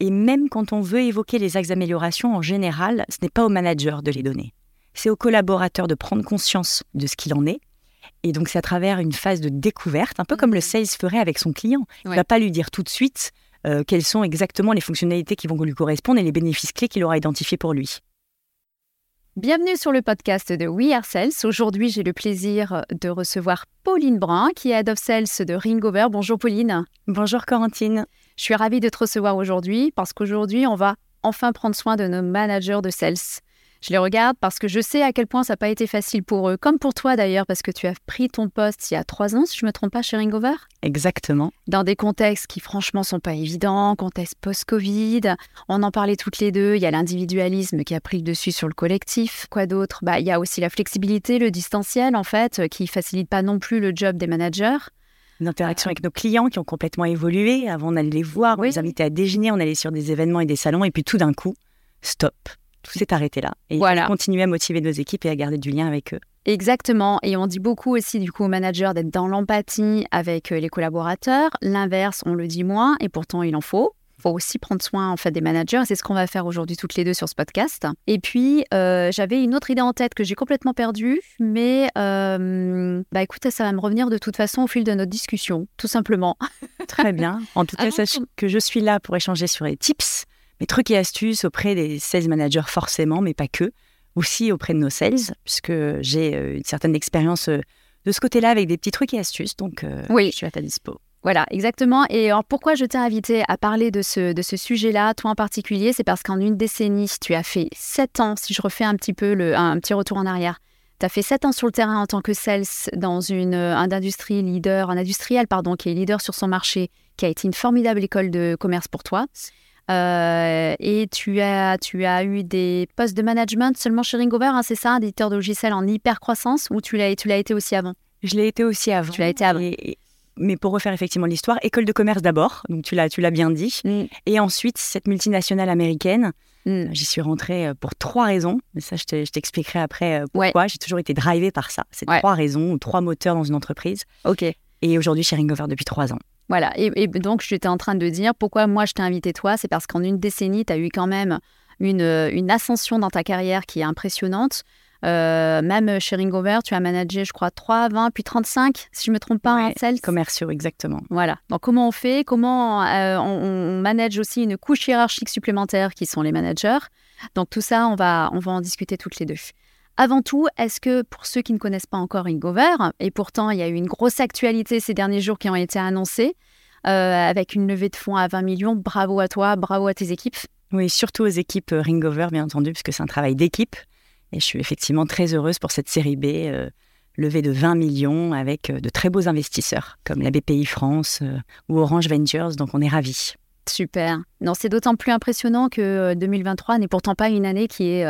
Et même quand on veut évoquer les axes d'amélioration, en général, ce n'est pas au manager de les donner. C'est au collaborateur de prendre conscience de ce qu'il en est. Et donc, c'est à travers une phase de découverte, un peu comme le sales ferait avec son client. Il ne va pas lui dire tout de suite euh, quelles sont exactement les fonctionnalités qui vont lui correspondre et les bénéfices clés qu'il aura identifiés pour lui. Bienvenue sur le podcast de We Are Sales. Aujourd'hui, j'ai le plaisir de recevoir Pauline Brun, qui est Head of Sales de Ringover. Bonjour Pauline. Bonjour Corentine. Je suis ravie de te recevoir aujourd'hui parce qu'aujourd'hui, on va enfin prendre soin de nos managers de sales. Je les regarde parce que je sais à quel point ça n'a pas été facile pour eux, comme pour toi d'ailleurs, parce que tu as pris ton poste il y a trois ans, si je ne me trompe pas, chez Ringover. Exactement. Dans des contextes qui franchement sont pas évidents, contexte post-Covid. On en parlait toutes les deux. Il y a l'individualisme qui a pris le dessus sur le collectif. Quoi d'autre? Bah, il y a aussi la flexibilité, le distanciel en fait, qui facilite pas non plus le job des managers interaction avec nos clients qui ont complètement évolué. Avant, on allait les voir, on les invitait à déjeuner, on allait sur des événements et des salons, et puis tout d'un coup, stop tout s'est arrêté là. Et voilà. continuer à motiver nos équipes et à garder du lien avec eux. Exactement. Et on dit beaucoup aussi du coup aux managers d'être dans l'empathie avec euh, les collaborateurs. L'inverse, on le dit moins et pourtant il en faut. Il faut aussi prendre soin en fait des managers. C'est ce qu'on va faire aujourd'hui toutes les deux sur ce podcast. Et puis euh, j'avais une autre idée en tête que j'ai complètement perdue, mais euh, bah écoute, ça va me revenir de toute façon au fil de notre discussion, tout simplement. Très bien. En tout cas, sache que je suis là pour échanger sur les tips mes trucs et astuces auprès des sales managers forcément, mais pas que, aussi auprès de nos sales, puisque j'ai euh, une certaine expérience de ce côté-là avec des petits trucs et astuces, donc euh, oui. je suis à ta dispo. Voilà, exactement. Et alors, pourquoi je t'ai invité à parler de ce, de ce sujet-là, toi en particulier, c'est parce qu'en une décennie, tu as fait sept ans, si je refais un petit peu le, un, petit retour en arrière, tu as fait sept ans sur le terrain en tant que sales dans une, un industrie leader, un industriel, pardon, qui est leader sur son marché, qui a été une formidable école de commerce pour toi. Euh, et tu as, tu as eu des postes de management seulement chez Ringover, hein, c'est ça, éditeur de logiciels en hyper croissance, ou tu l'as, tu l'as été aussi avant? Je l'ai été aussi avant. Tu l'as été avant. Mais pour refaire effectivement l'histoire, école de commerce d'abord, donc tu l'as, tu l'as bien dit, mm. et ensuite cette multinationale américaine. Mm. J'y suis rentrée euh, pour trois raisons, mais ça je, t'expliquerai après euh, pourquoi. J'ai toujours été drivée par ça. C'est trois raisons, ou trois moteurs dans une entreprise. Ok. Et aujourd'hui chez Ringover depuis trois ans. Voilà, et, donc j'étais en train de dire pourquoi moi je t'ai invité toi, c'est parce qu'en une décennie, tu as eu quand même une, une, ascension dans ta carrière qui est impressionnante. Euh, même chez Ringover, tu as managé, je crois, 3, 20, puis 35, si je ne me trompe pas, en sales. Commerciaux, exactement. Voilà. Donc, comment on fait? Comment euh, on, manage aussi une couche hiérarchique supplémentaire qui sont les managers? Donc, tout ça, on va, on va en discuter toutes les deux. Avant tout, est-ce que pour ceux qui ne connaissent pas encore Ingover, et pourtant il y a eu une grosse actualité ces derniers jours qui ont été annoncés, euh, avec une levée de fonds à 20 millions, bravo à toi, bravo à tes équipes. Oui, surtout aux équipes euh, Ringover, bien entendu, puisque c'est un travail d'équipe. Et je suis effectivement très heureuse pour cette série B, euh, levée de 20 millions avec de très beaux investisseurs, comme la BPI France ou Orange Ventures, donc on est ravis. Super. Non, c'est d'autant plus impressionnant que 2023 n'est pourtant pas une année qui est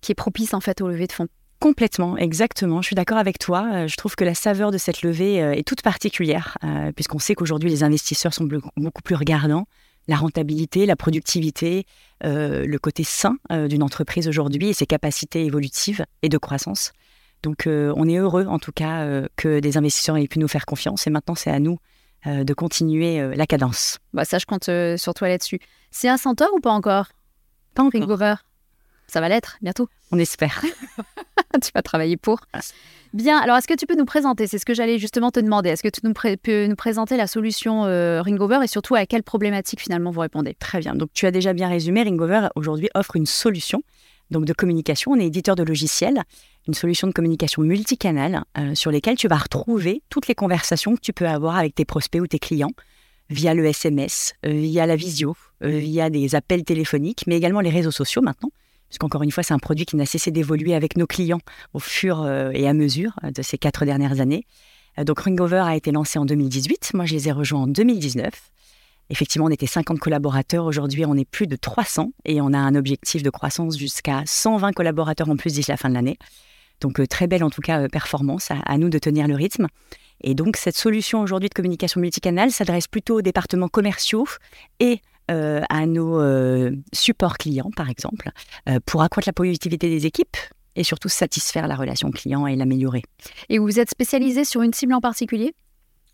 qui est propice en fait au lever de fonds. Complètement, exactement. Je suis d'accord avec toi. Euh, je trouve que la saveur de cette levée euh, est toute particulière, euh, puisqu'on sait qu'aujourd'hui les investisseurs sont beaucoup plus regardants. La rentabilité, la productivité, le côté sain d'une entreprise aujourd'hui et ses capacités évolutives et de croissance. Donc on est heureux en tout cas que des investisseurs aient pu nous faire confiance et maintenant c'est à nous de continuer la cadence. Bah ça je compte sur toi là-dessus. C'est un centaure ou pas encore? Pas encore. Ça va l'être bientôt. On espère. tu vas travailler pour. Bien, alors est-ce que tu peux nous présenter? C'est ce que j'allais justement te demander. Est-ce que tu nous peux nous présenter la solution euh, Ringover et surtout à quelle problématique finalement vous répondez? Très bien. Donc tu as déjà bien résumé. Ringover aujourd'hui offre une solution donc de communication. On est éditeur de logiciels, une solution de communication multicanal euh, sur lesquelles tu vas retrouver toutes les conversations que tu peux avoir avec tes prospects ou tes clients via le SMS, euh, via la visio, via des appels téléphoniques, mais également les réseaux sociaux maintenant qu'encore une fois, c'est un produit qui n'a cessé d'évoluer avec nos clients au fur euh, et à mesure euh, de ces quatre dernières années. Euh, donc Ringover a été lancé en 2018, moi je les ai rejoints en 2019. Effectivement, on était 50 collaborateurs, aujourd'hui on est plus de 300 et on a un objectif de croissance jusqu'à 120 collaborateurs en plus d'ici la fin de l'année. Donc très belle en tout cas performance, à, nous de tenir le rythme. Et donc cette solution aujourd'hui de communication multicanal s'adresse plutôt aux départements commerciaux et euh, à nos euh, supports clients, par exemple, euh, pour accroître la productivité des équipes et surtout satisfaire la relation client et l'améliorer. Et vous êtes spécialisé sur une cible en particulier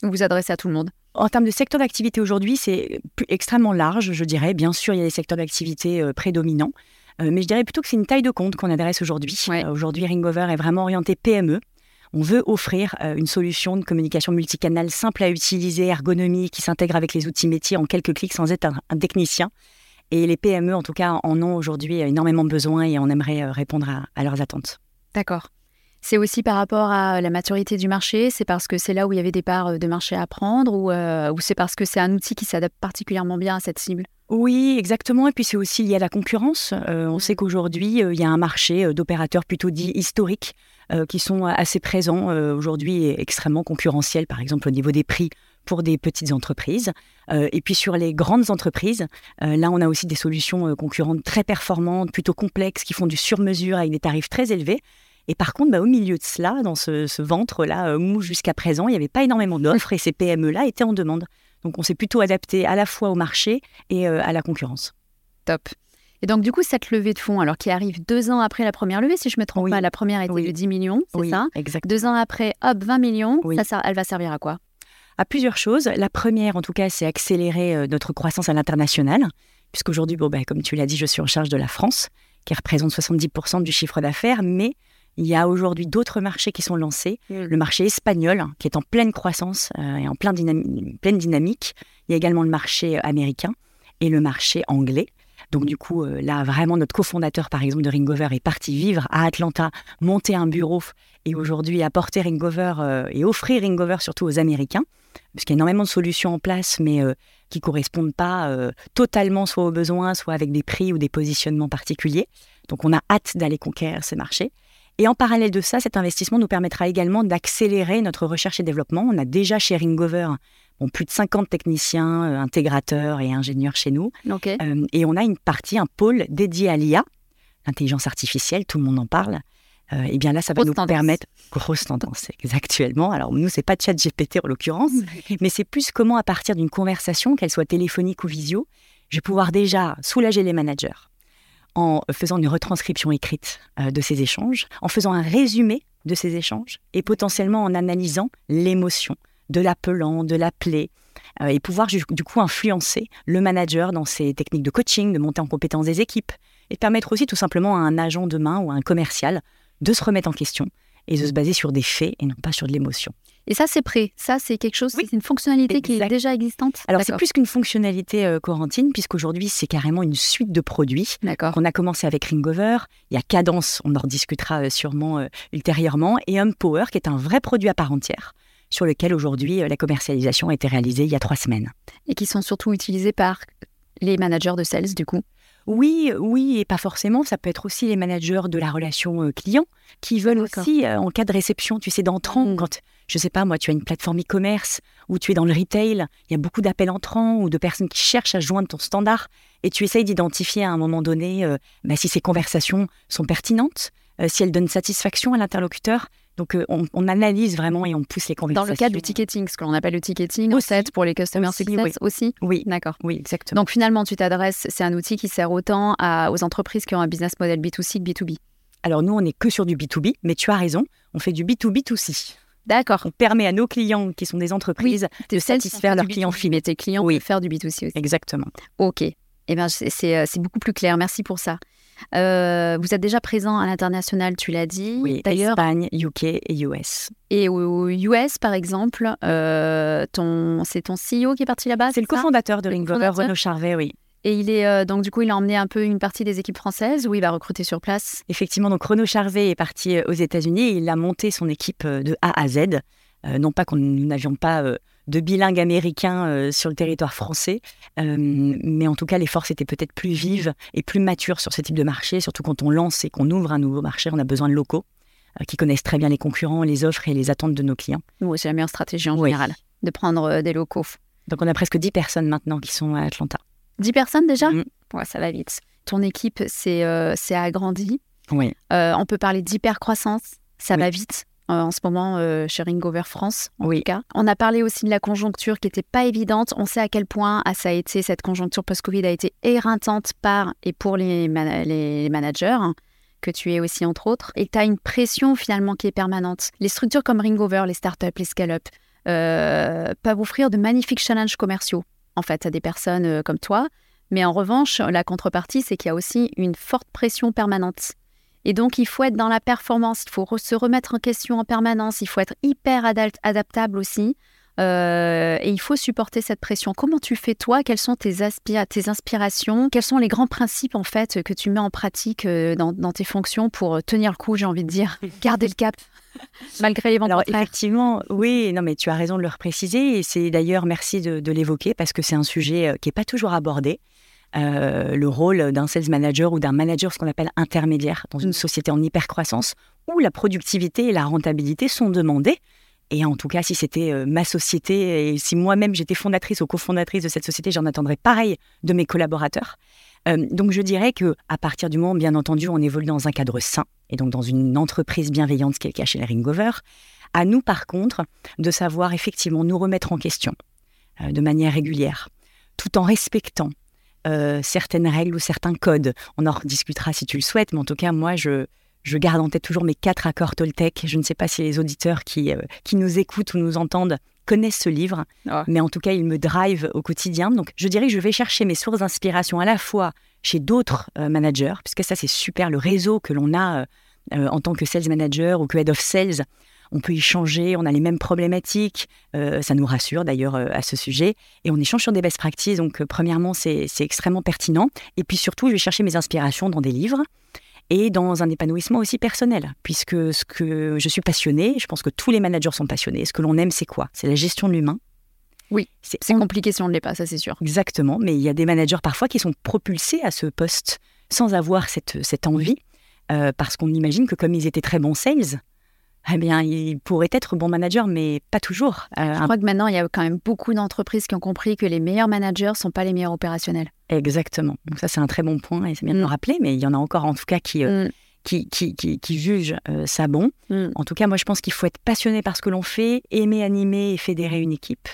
Vous vous adressez à tout le monde? En termes de secteur d'activité aujourd'hui, c'est extrêmement large, je dirais. Bien sûr, il y a des secteurs d'activité prédominants, mais je dirais plutôt que c'est une taille de compte qu'on adresse aujourd'hui. Aujourd'hui, Ringover est vraiment orienté PME. On veut offrir une solution de communication multicanale simple à utiliser, ergonomique, qui s'intègre avec les outils métiers en quelques clics sans être un, technicien. Et les PME, en tout cas, en ont aujourd'hui énormément besoin et on aimerait répondre à leurs attentes. D'accord. C'est aussi par rapport à la maturité du marché, c'est parce que c'est là où il y avait des parts de marché à prendre ou, euh, c'est parce que c'est un outil qui s'adapte particulièrement bien à cette cible? Oui, exactement. Et puis c'est aussi lié à la concurrence. Euh, on sait qu'aujourd'hui, euh, il y a un marché d'opérateurs plutôt dits historiques qui sont assez présents aujourd'hui et extrêmement concurrentiels, par exemple au niveau des prix pour des petites entreprises. et puis sur les grandes entreprises, là, on a aussi des solutions concurrentes très performantes, plutôt complexes, qui font du sur-mesure avec des tarifs très élevés. Et par contre, bah, au milieu de cela, dans ce, ventre-là, euh, mou jusqu'à présent, il n'y avait pas énormément d'offres et ces PME-là étaient en demande. Donc on s'est plutôt adapté à la fois au marché et euh, à la concurrence. Top. Et donc, du coup, cette levée de fonds, alors qui arrive deux ans après la première levée, si je me trompe pas, la première était de 10 millions, c'est oui, ça? exactement. Deux ans après, hop, 20 millions, ça, elle va servir à quoi? À plusieurs choses. La première, en tout cas, c'est accélérer euh, notre croissance à l'international, puisqu'aujourd'hui, bon, bah, comme tu l'as dit, je suis en charge de la France, qui représente 70% du chiffre d'affaires, mais il y a aujourd'hui d'autres marchés qui sont lancés. Le marché espagnol, qui est en pleine croissance euh, et en plein pleine dynamique. Il y a également le marché euh, américain et le marché anglais. Donc du coup, euh, là, vraiment, notre cofondateur, par exemple, de Ringover est parti vivre à Atlanta, monter un bureau et aujourd'hui apporter Ringover et offrir Ringover surtout aux Américains, parce qu'il y a énormément de solutions en place, mais qui ne correspondent pas totalement soit aux besoins, soit avec des prix ou des positionnements particuliers. Donc on a hâte d'aller conquérir ces marchés. Et en parallèle de ça, cet investissement nous permettra également d'accélérer notre recherche et développement. On a déjà chez Ringover plus de 50 techniciens, euh, intégrateurs et ingénieurs chez nous. Euh, et on a une partie, un pôle dédié à l'IA, l'intelligence artificielle, tout le monde en parle. Euh, et bien là, ça va nous permettre grosse tendance actuellement. Alors nous, c'est pas chat GPT en l'occurrence, mais c'est plus comment à partir d'une conversation, qu'elle soit téléphonique ou visio, je vais pouvoir déjà soulager les managers, en faisant une retranscription écrite de ces échanges, en faisant un résumé de ces échanges et potentiellement en analysant l'émotion de l'appelant, de l'appeler, euh, et pouvoir du coup influencer le manager dans ses techniques de coaching, de monter en compétence des équipes, et permettre aussi tout simplement à un agent de main ou à un commercial de se remettre en question et de se baser sur des faits et non pas sur de l'émotion. Et ça, c'est prêt. Ça, c'est quelque chose, c'est une fonctionnalité qui est déjà existante. Alors, c'est plus qu'une fonctionnalité euh, Corentine, puisqu'aujourd'hui, c'est carrément une suite de produits qu'on a commencé avec Ringover. Il y a Cadence, on en rediscutera euh, sûrement euh, ultérieurement, et Power, qui est un vrai produit à part entière sur lequel aujourd'hui la commercialisation a été réalisée il y a trois semaines. Et qui sont surtout utilisés par les managers de sales, du coup oui, oui, et pas forcément. Ça peut être aussi les managers de la relation euh, client qui veulent aussi, euh, en cas de réception, tu sais, d'entrant, mmh. quand, je sais pas, moi, tu as une plateforme e-commerce ou tu es dans le retail, il y a beaucoup d'appels entrants ou de personnes qui cherchent à joindre ton standard et tu essayes d'identifier à un moment donné euh, bah, si ces conversations sont pertinentes, si elles donnent satisfaction à l'interlocuteur. Donc, euh, on, analyse vraiment et on pousse les conversations. Dans le cadre du ticketing, ce que l'on appelle le ticketing, aussi, pour les customers aussi, success aussi Oui. D'accord. Oui, exactement. Donc, finalement, tu t'adresses, c'est un outil qui sert autant aux entreprises qui ont un business model B2C que B2B. Alors, nous, on n'est que sur du B2B, mais tu as raison, on fait du B2B2C. D'accord. On permet à nos clients, qui sont des entreprises, de satisfaire leurs clients finaux. tes clients oui. faire du B2C aussi. Exactement. OK. Eh bien, c'est beaucoup plus clair. Merci pour ça. Euh, vous êtes déjà présent à l'international, tu l'as dit. Oui, d'ailleurs. Espagne, UK et US. Et aux US, par exemple, euh, ton, c'est ton CEO qui est parti là-bas C'est le cofondateur de Ringover, Renaud Charvet, oui. Et il est euh, donc du coup, il a emmené un peu une partie des équipes françaises où il va recruter sur place. Effectivement, donc Renaud Charvet est parti aux États-Unis et il a monté son équipe de A à Z. non pas nous n'avions pas de bilingues américains euh, sur le territoire français. Euh, mais en tout cas, les forces étaient peut-être plus vives et plus matures sur ce type de marché, surtout quand on lance et qu'on ouvre un nouveau marché, on a besoin de locaux euh, qui connaissent très bien les concurrents, les offres et les attentes de nos clients. Oui, c'est la meilleure stratégie en général, de prendre des locaux. Donc on a presque 10 personnes maintenant qui sont à Atlanta. 10 personnes déjà? Mm. ouais, Ça va vite. Ton équipe s'est agrandie. Oui. on peut parler d'hypercroissance. Ça va vite. Euh, en ce moment euh, chez Ringover France, en tout cas. On a parlé aussi de la conjoncture qui n'était pas évidente. On sait à quel point ah, ça a été, cette conjoncture post-Covid a été éreintante par et pour les, les managers hein, que tu es aussi entre autres, et tu as une pression finalement qui est permanente. Les structures comme Ringover, les startups, les scale-up, peuvent offrir de magnifiques challenges commerciaux, en fait, à des personnes comme toi. Mais en revanche, la contrepartie, c'est qu'il y a aussi une forte pression permanente. Et donc, il faut être dans la performance, il faut se remettre en question en permanence, il faut être hyper adaptable aussi. Euh, et il faut supporter cette pression. Comment tu fais toi? Quelles sont tes, tes, inspirations? Quels sont les grands principes en fait que tu mets en pratique euh, dans, tes fonctions pour tenir le coup, j'ai envie de dire, garder le cap malgré les vents Alors effectivement, oui, non mais tu as raison de le repréciser et c'est d'ailleurs merci de, l'évoquer parce que c'est un sujet euh, qui n'est pas toujours abordé. Le rôle d'un sales manager ou d'un manager, ce qu'on appelle intermédiaire, dans une société en hypercroissance, où la productivité et la rentabilité sont demandées. Et en tout cas, si c'était euh, ma société et si moi-même j'étais fondatrice ou cofondatrice de cette société, j'en attendrais pareil de mes collaborateurs. Euh, donc je dirais que à partir du moment, bien entendu, on évolue dans un cadre sain et donc dans une entreprise bienveillante, ce qui est le cas chez les Ringover, à nous par contre de savoir effectivement nous remettre en question euh, de manière régulière, tout en respectant certaines règles ou certains codes. On en rediscutera si tu le souhaites, mais en tout cas, moi, je, je garde en tête toujours mes quatre accords Toltec. Je ne sais pas si les auditeurs qui, euh, qui nous écoutent ou nous entendent connaissent ce livre, mais en tout cas, il me drive au quotidien. Donc, je dirais que je vais chercher mes sources d'inspiration à la fois chez d'autres euh, managers, puisque ça, c'est super, le réseau que l'on a euh, en tant que sales manager ou que head of sales. On peut échanger, on a les mêmes problématiques, ça nous rassure d'ailleurs à ce sujet, et on échange sur des best practices. Donc, premièrement, c'est extrêmement pertinent. Et puis surtout, je vais chercher mes inspirations dans des livres et dans un épanouissement aussi personnel, puisque ce que je suis passionnée, je pense que tous les managers sont passionnés. Ce que l'on aime, c'est quoi? C'est la gestion de l'humain. Oui, c'est compliqué si on ne l'est pas, ça c'est sûr. Exactement, mais il y a des managers parfois qui sont propulsés à ce poste sans avoir cette, cette envie, euh, parce qu'on imagine que comme ils étaient très bons sales, eh bien, il pourrait être bon manager, mais pas toujours. Euh, je crois que maintenant, il y a quand même beaucoup d'entreprises qui ont compris que les meilleurs managers ne sont pas les meilleurs opérationnels. Exactement. Donc ça, c'est un très bon point et c'est bien de le mm. rappeler, mais il y en a encore en tout cas qui, euh, mm. qui, qui, qui, jugent euh, ça bon. Mm. En tout cas, moi, je pense qu'il faut être passionné par ce que l'on fait, aimer animer et fédérer une équipe,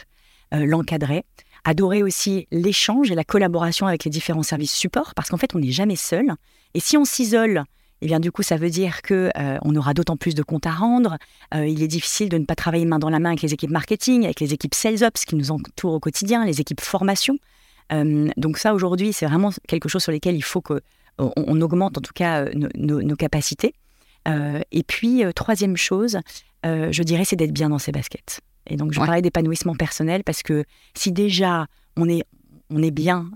l'encadrer, adorer aussi l'échange et la collaboration avec les différents services support, parce qu'en fait, on n'est jamais seul. Et si on s'isole eh bien du coup ça veut dire que euh, on aura d'autant plus de comptes à rendre. Euh, il est difficile de ne pas travailler main dans la main avec les équipes marketing, avec les équipes sales ops qui nous entourent au quotidien, les équipes formation. Euh, donc ça aujourd'hui c'est vraiment quelque chose sur lequel il faut que on, augmente en tout cas nos, capacités. et puis troisième chose, je dirais c'est d'être bien dans ses baskets. Et donc je parlais d'épanouissement personnel parce que si déjà on est on est bien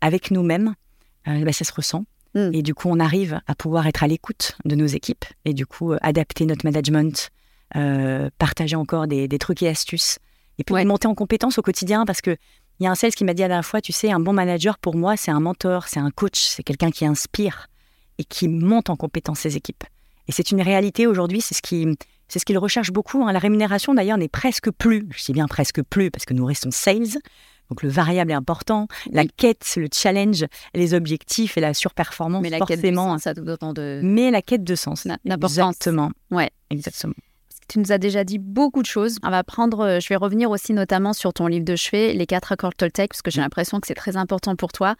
avec nous-mêmes, bah, ça se ressent. Mm. Et du coup, on arrive à pouvoir être à l'écoute de nos équipes et du coup, euh, adapter notre management, euh, partager encore des, trucs et astuces. Et puis monter en compétence au quotidien parce que il y a un sales qui m'a dit à la fois, tu sais, un bon manager pour moi, c'est un mentor, c'est un coach, c'est quelqu'un qui inspire et qui monte en compétence ses équipes. Et c'est une réalité aujourd'hui, c'est ce qui c'est ce qu'il recherche beaucoup. Hein. La rémunération d'ailleurs n'est presque plus, je dis bien presque plus parce que nous restons sales, donc le variable est important, la quête, le challenge, les objectifs et la surperformance Mais la forcément. Quête de sens, ça a autant de. Mais la quête de sens. Exactement. Ouais. Exactement. Tu nous as déjà dit beaucoup de choses. On va prendre, euh, je vais revenir aussi notamment sur ton livre de chevet, Les quatre accords Toltec, parce que j'ai l'impression que c'est très important pour toi.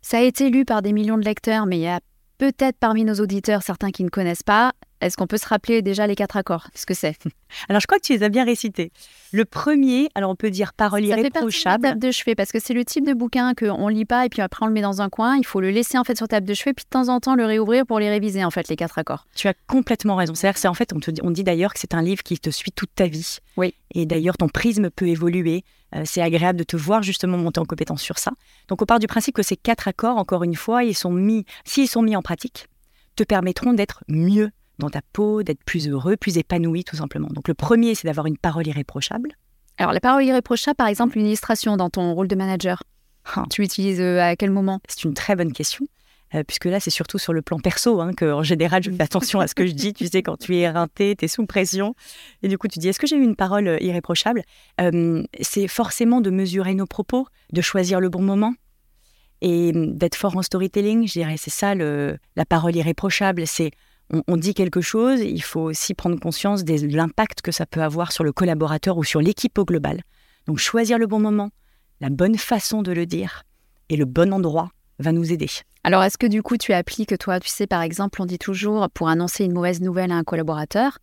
Ça a été lu par des millions de lecteurs, mais il y a peut-être parmi nos auditeurs certains qui ne connaissent pas. Est-ce qu'on peut se rappeler déjà les quatre accords Ce que c'est? Alors, je crois que tu les as bien récités. Le premier, alors on peut dire parole irréprochable. Ça fait de chevet parce que c'est le type de bouquin qu'on lit pas et puis après on le met dans un coin. Il faut le laisser en fait sur table de chevet puis de temps en temps le réouvrir pour les réviser en fait les quatre accords. Tu as complètement raison. C'est-à-dire, c'est en fait on, te, on dit d'ailleurs que c'est un livre qui te suit toute ta vie. Oui. Et d'ailleurs ton prisme peut évoluer. Euh, c'est agréable de te voir justement monter en compétence sur ça. Donc on part du principe que ces quatre accords, encore une fois, ils sont mis, s'ils sont mis en pratique, te permettront d'être mieux dans ta peau, d'être plus heureux, plus épanoui tout simplement. Donc le premier, c'est d'avoir une parole irréprochable. Alors la parole irréprochable, par exemple, une illustration dans ton rôle de manager. Ah. Tu utilises euh, à quel moment? C'est une très bonne question. Euh, puisque là, c'est surtout sur le plan perso, hein, que en général, je fais attention à ce que je dis. Tu sais, quand tu es éreinté, tu es sous pression. Et du coup, tu dis, est-ce que j'ai eu une parole euh, irréprochable? C'est forcément de mesurer nos propos, de choisir le bon moment et d'être fort en storytelling. Je dirais, c'est ça le, la parole irréprochable. C'est on, dit quelque chose, il faut aussi prendre conscience de l'impact que ça peut avoir sur le collaborateur ou sur l'équipe au global. Donc choisir le bon moment, la bonne façon de le dire et le bon endroit va nous aider. Alors est-ce que du coup tu appliques, toi, tu sais par exemple, on dit toujours pour annoncer une mauvaise nouvelle à un collaborateur,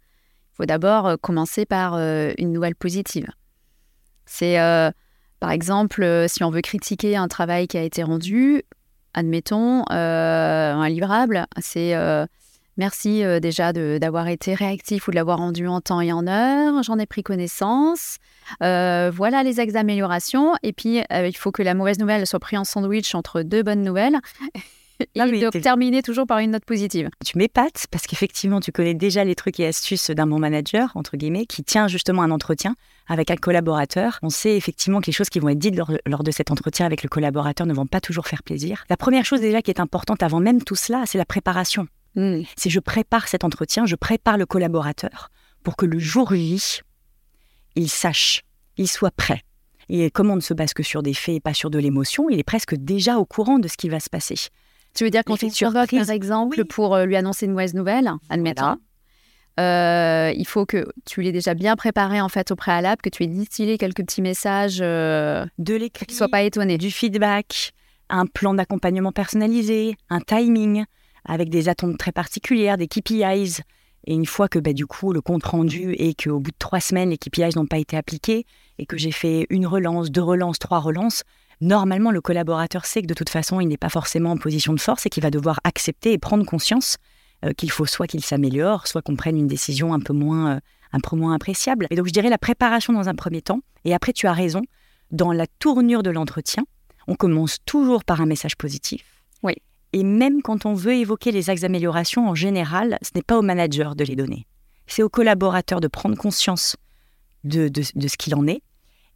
faut d'abord commencer par une nouvelle positive. C'est, par exemple, si on veut critiquer un travail qui a été rendu, admettons, un livrable, c'est Merci déjà d'avoir été réactif ou de l'avoir rendu en temps et en heure. J'en ai pris connaissance. voilà les axes d'amélioration. Et puis, il faut que la mauvaise nouvelle soit prise en sandwich entre deux bonnes nouvelles. et donc terminer toujours par une note positive. Tu m'épates parce qu'effectivement, tu connais déjà les trucs et astuces d'un bon manager, entre guillemets, qui tient justement un entretien avec un collaborateur. On sait effectivement que les choses qui vont être dites lors, de cet entretien avec le collaborateur ne vont pas toujours faire plaisir. La première chose déjà qui est importante avant même tout cela, c'est la préparation. Hmm. Si je prépare cet entretien, je prépare le collaborateur pour que le jour J, il sache, il soit prêt. Et comme on ne se base que sur des faits et pas sur de l'émotion, il est presque déjà au courant de ce qui va se passer. Tu veux dire qu'on fait survoque, par exemple, pour euh, lui annoncer une mauvaise nouvelle, admettons. Euh, il faut que tu l'aies déjà bien préparé en fait au préalable, que tu aies distillé quelques petits messages euh, de l'écrit, qu'il soit pas étonné, du feedback, un plan d'accompagnement personnalisé, un timing avec des attentes très particulières, des KPIs. Et une fois que bah, du coup le compte rendu et qu'au bout de trois semaines les KPIs n'ont pas été appliqués et que j'ai fait une relance, deux relances, trois relances, normalement le collaborateur sait que de toute façon il n'est pas forcément en position de force et qu'il va devoir accepter et prendre conscience euh, qu'il faut soit qu'il s'améliore, soit qu'on prenne une décision un peu moins, euh, un peu moins appréciable. Et donc je dirais la préparation dans un premier temps. Et après tu as raison, dans la tournure de l'entretien, on commence toujours par un message positif. Et même quand on veut évoquer les axes d'amélioration, en général, ce n'est pas au manager de les donner. C'est au collaborateur de prendre conscience de, de, ce qu'il en est.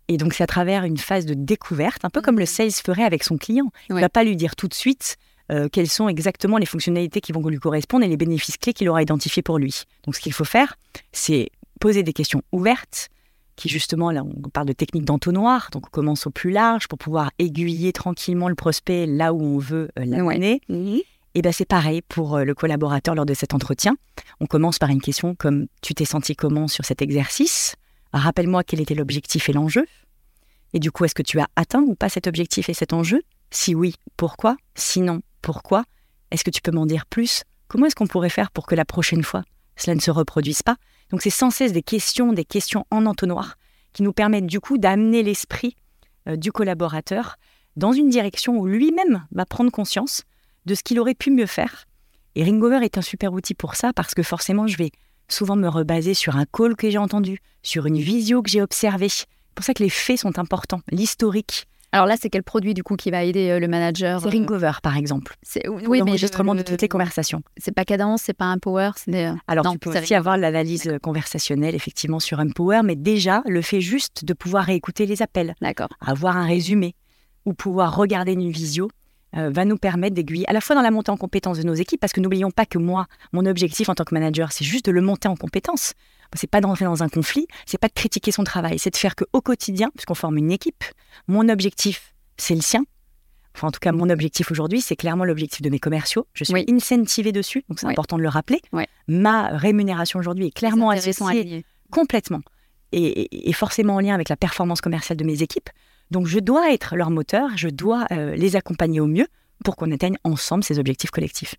Et donc, c'est à travers une phase de découverte, un peu comme le mhm. sales ferait avec son client. Il ne va pas lui dire tout de suite euh, quelles sont exactement les fonctionnalités qui vont lui correspondre et les bénéfices clés qu'il aura identifiés pour lui. Donc, ce qu'il faut faire, c'est poser des questions ouvertes, qui justement, là, on parle de technique d'entonnoir, donc on commence au plus large pour pouvoir aiguiller tranquillement le prospect là où on veut euh, l'amener. Mhm. Et bien c'est pareil pour euh, le collaborateur lors de cet entretien. On commence par une question comme tu t'es senti comment sur cet exercice? Rappelle-moi quel était l'objectif et l'enjeu. Et du coup, est-ce que tu as atteint ou pas cet objectif et cet enjeu? Si oui, pourquoi? Sinon, pourquoi? Est-ce que tu peux m'en dire plus? Comment est-ce qu'on pourrait faire pour que la prochaine fois, cela ne se reproduise pas? Donc c'est sans cesse des questions, des questions en entonnoir qui nous permettent du coup d'amener l'esprit euh, du collaborateur dans une direction où lui-même va prendre conscience de ce qu'il aurait pu mieux faire. Et Ringover est un super outil pour ça parce que forcément je vais souvent me rebaser sur un call que j'ai entendu, sur une visio que j'ai observée. C'est pour ça que les faits sont importants, l'historique, alors là, c'est quel produit du coup qui va aider euh, le manager C'est euh Ringover, par exemple. C'est oui, l'enregistrement de toutes les conversations. C'est pas Cadence, c'est pas Empower. Euh, Alors tu peux aussi avoir l'analyse conversationnelle effectivement sur Empower, mais déjà le fait juste de pouvoir réécouter les appels, avoir un résumé ou pouvoir regarder une visio va nous permettre d'aiguiller à la fois dans la montée en compétence de nos équipes, parce que n'oublions pas que moi, mon objectif en tant que manager, c'est juste de le monter en compétence c'est pas d'entrer dans un conflit, c'est pas de critiquer son travail, c'est de faire qu'au quotidien, puisqu'on forme une équipe, mon objectif, c'est le sien. Enfin, en tout cas, mon objectif aujourd'hui, c'est clairement l'objectif de mes commerciaux. Je suis incentivé dessus, donc c'est important de le rappeler. Ma rémunération aujourd'hui est clairement associée complètement et, forcément en lien avec la performance commerciale de mes équipes. Donc, je dois être leur moteur, je dois euh, les accompagner au mieux pour qu'on atteigne ensemble ces objectifs collectifs.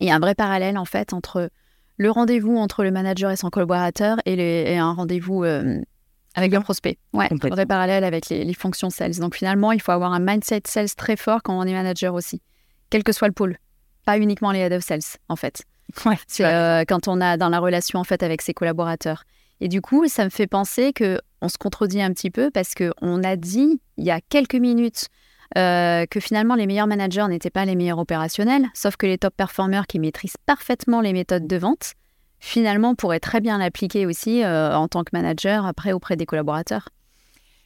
Il y a un vrai parallèle en fait entre le rendez-vous entre le manager et son collaborateur et, un rendez-vous euh, avec un prospect. Ouais, vrai parallèle avec les, fonctions sales. Donc finalement, il faut avoir un mindset sales très fort quand on est manager aussi, quel que soit le pôle, pas uniquement les head of sales en fait. Ouais, c'est euh, quand on a dans la relation en fait avec ses collaborateurs. Et du coup, ça me fait penser que on se contredit un petit peu parce que on a dit il y a quelques minutes euh, que finalement les meilleurs managers n'étaient pas les meilleurs opérationnels, sauf que les top performers qui maîtrisent parfaitement les méthodes de vente, finalement pourraient très bien l'appliquer aussi euh, en tant que manager après auprès des collaborateurs.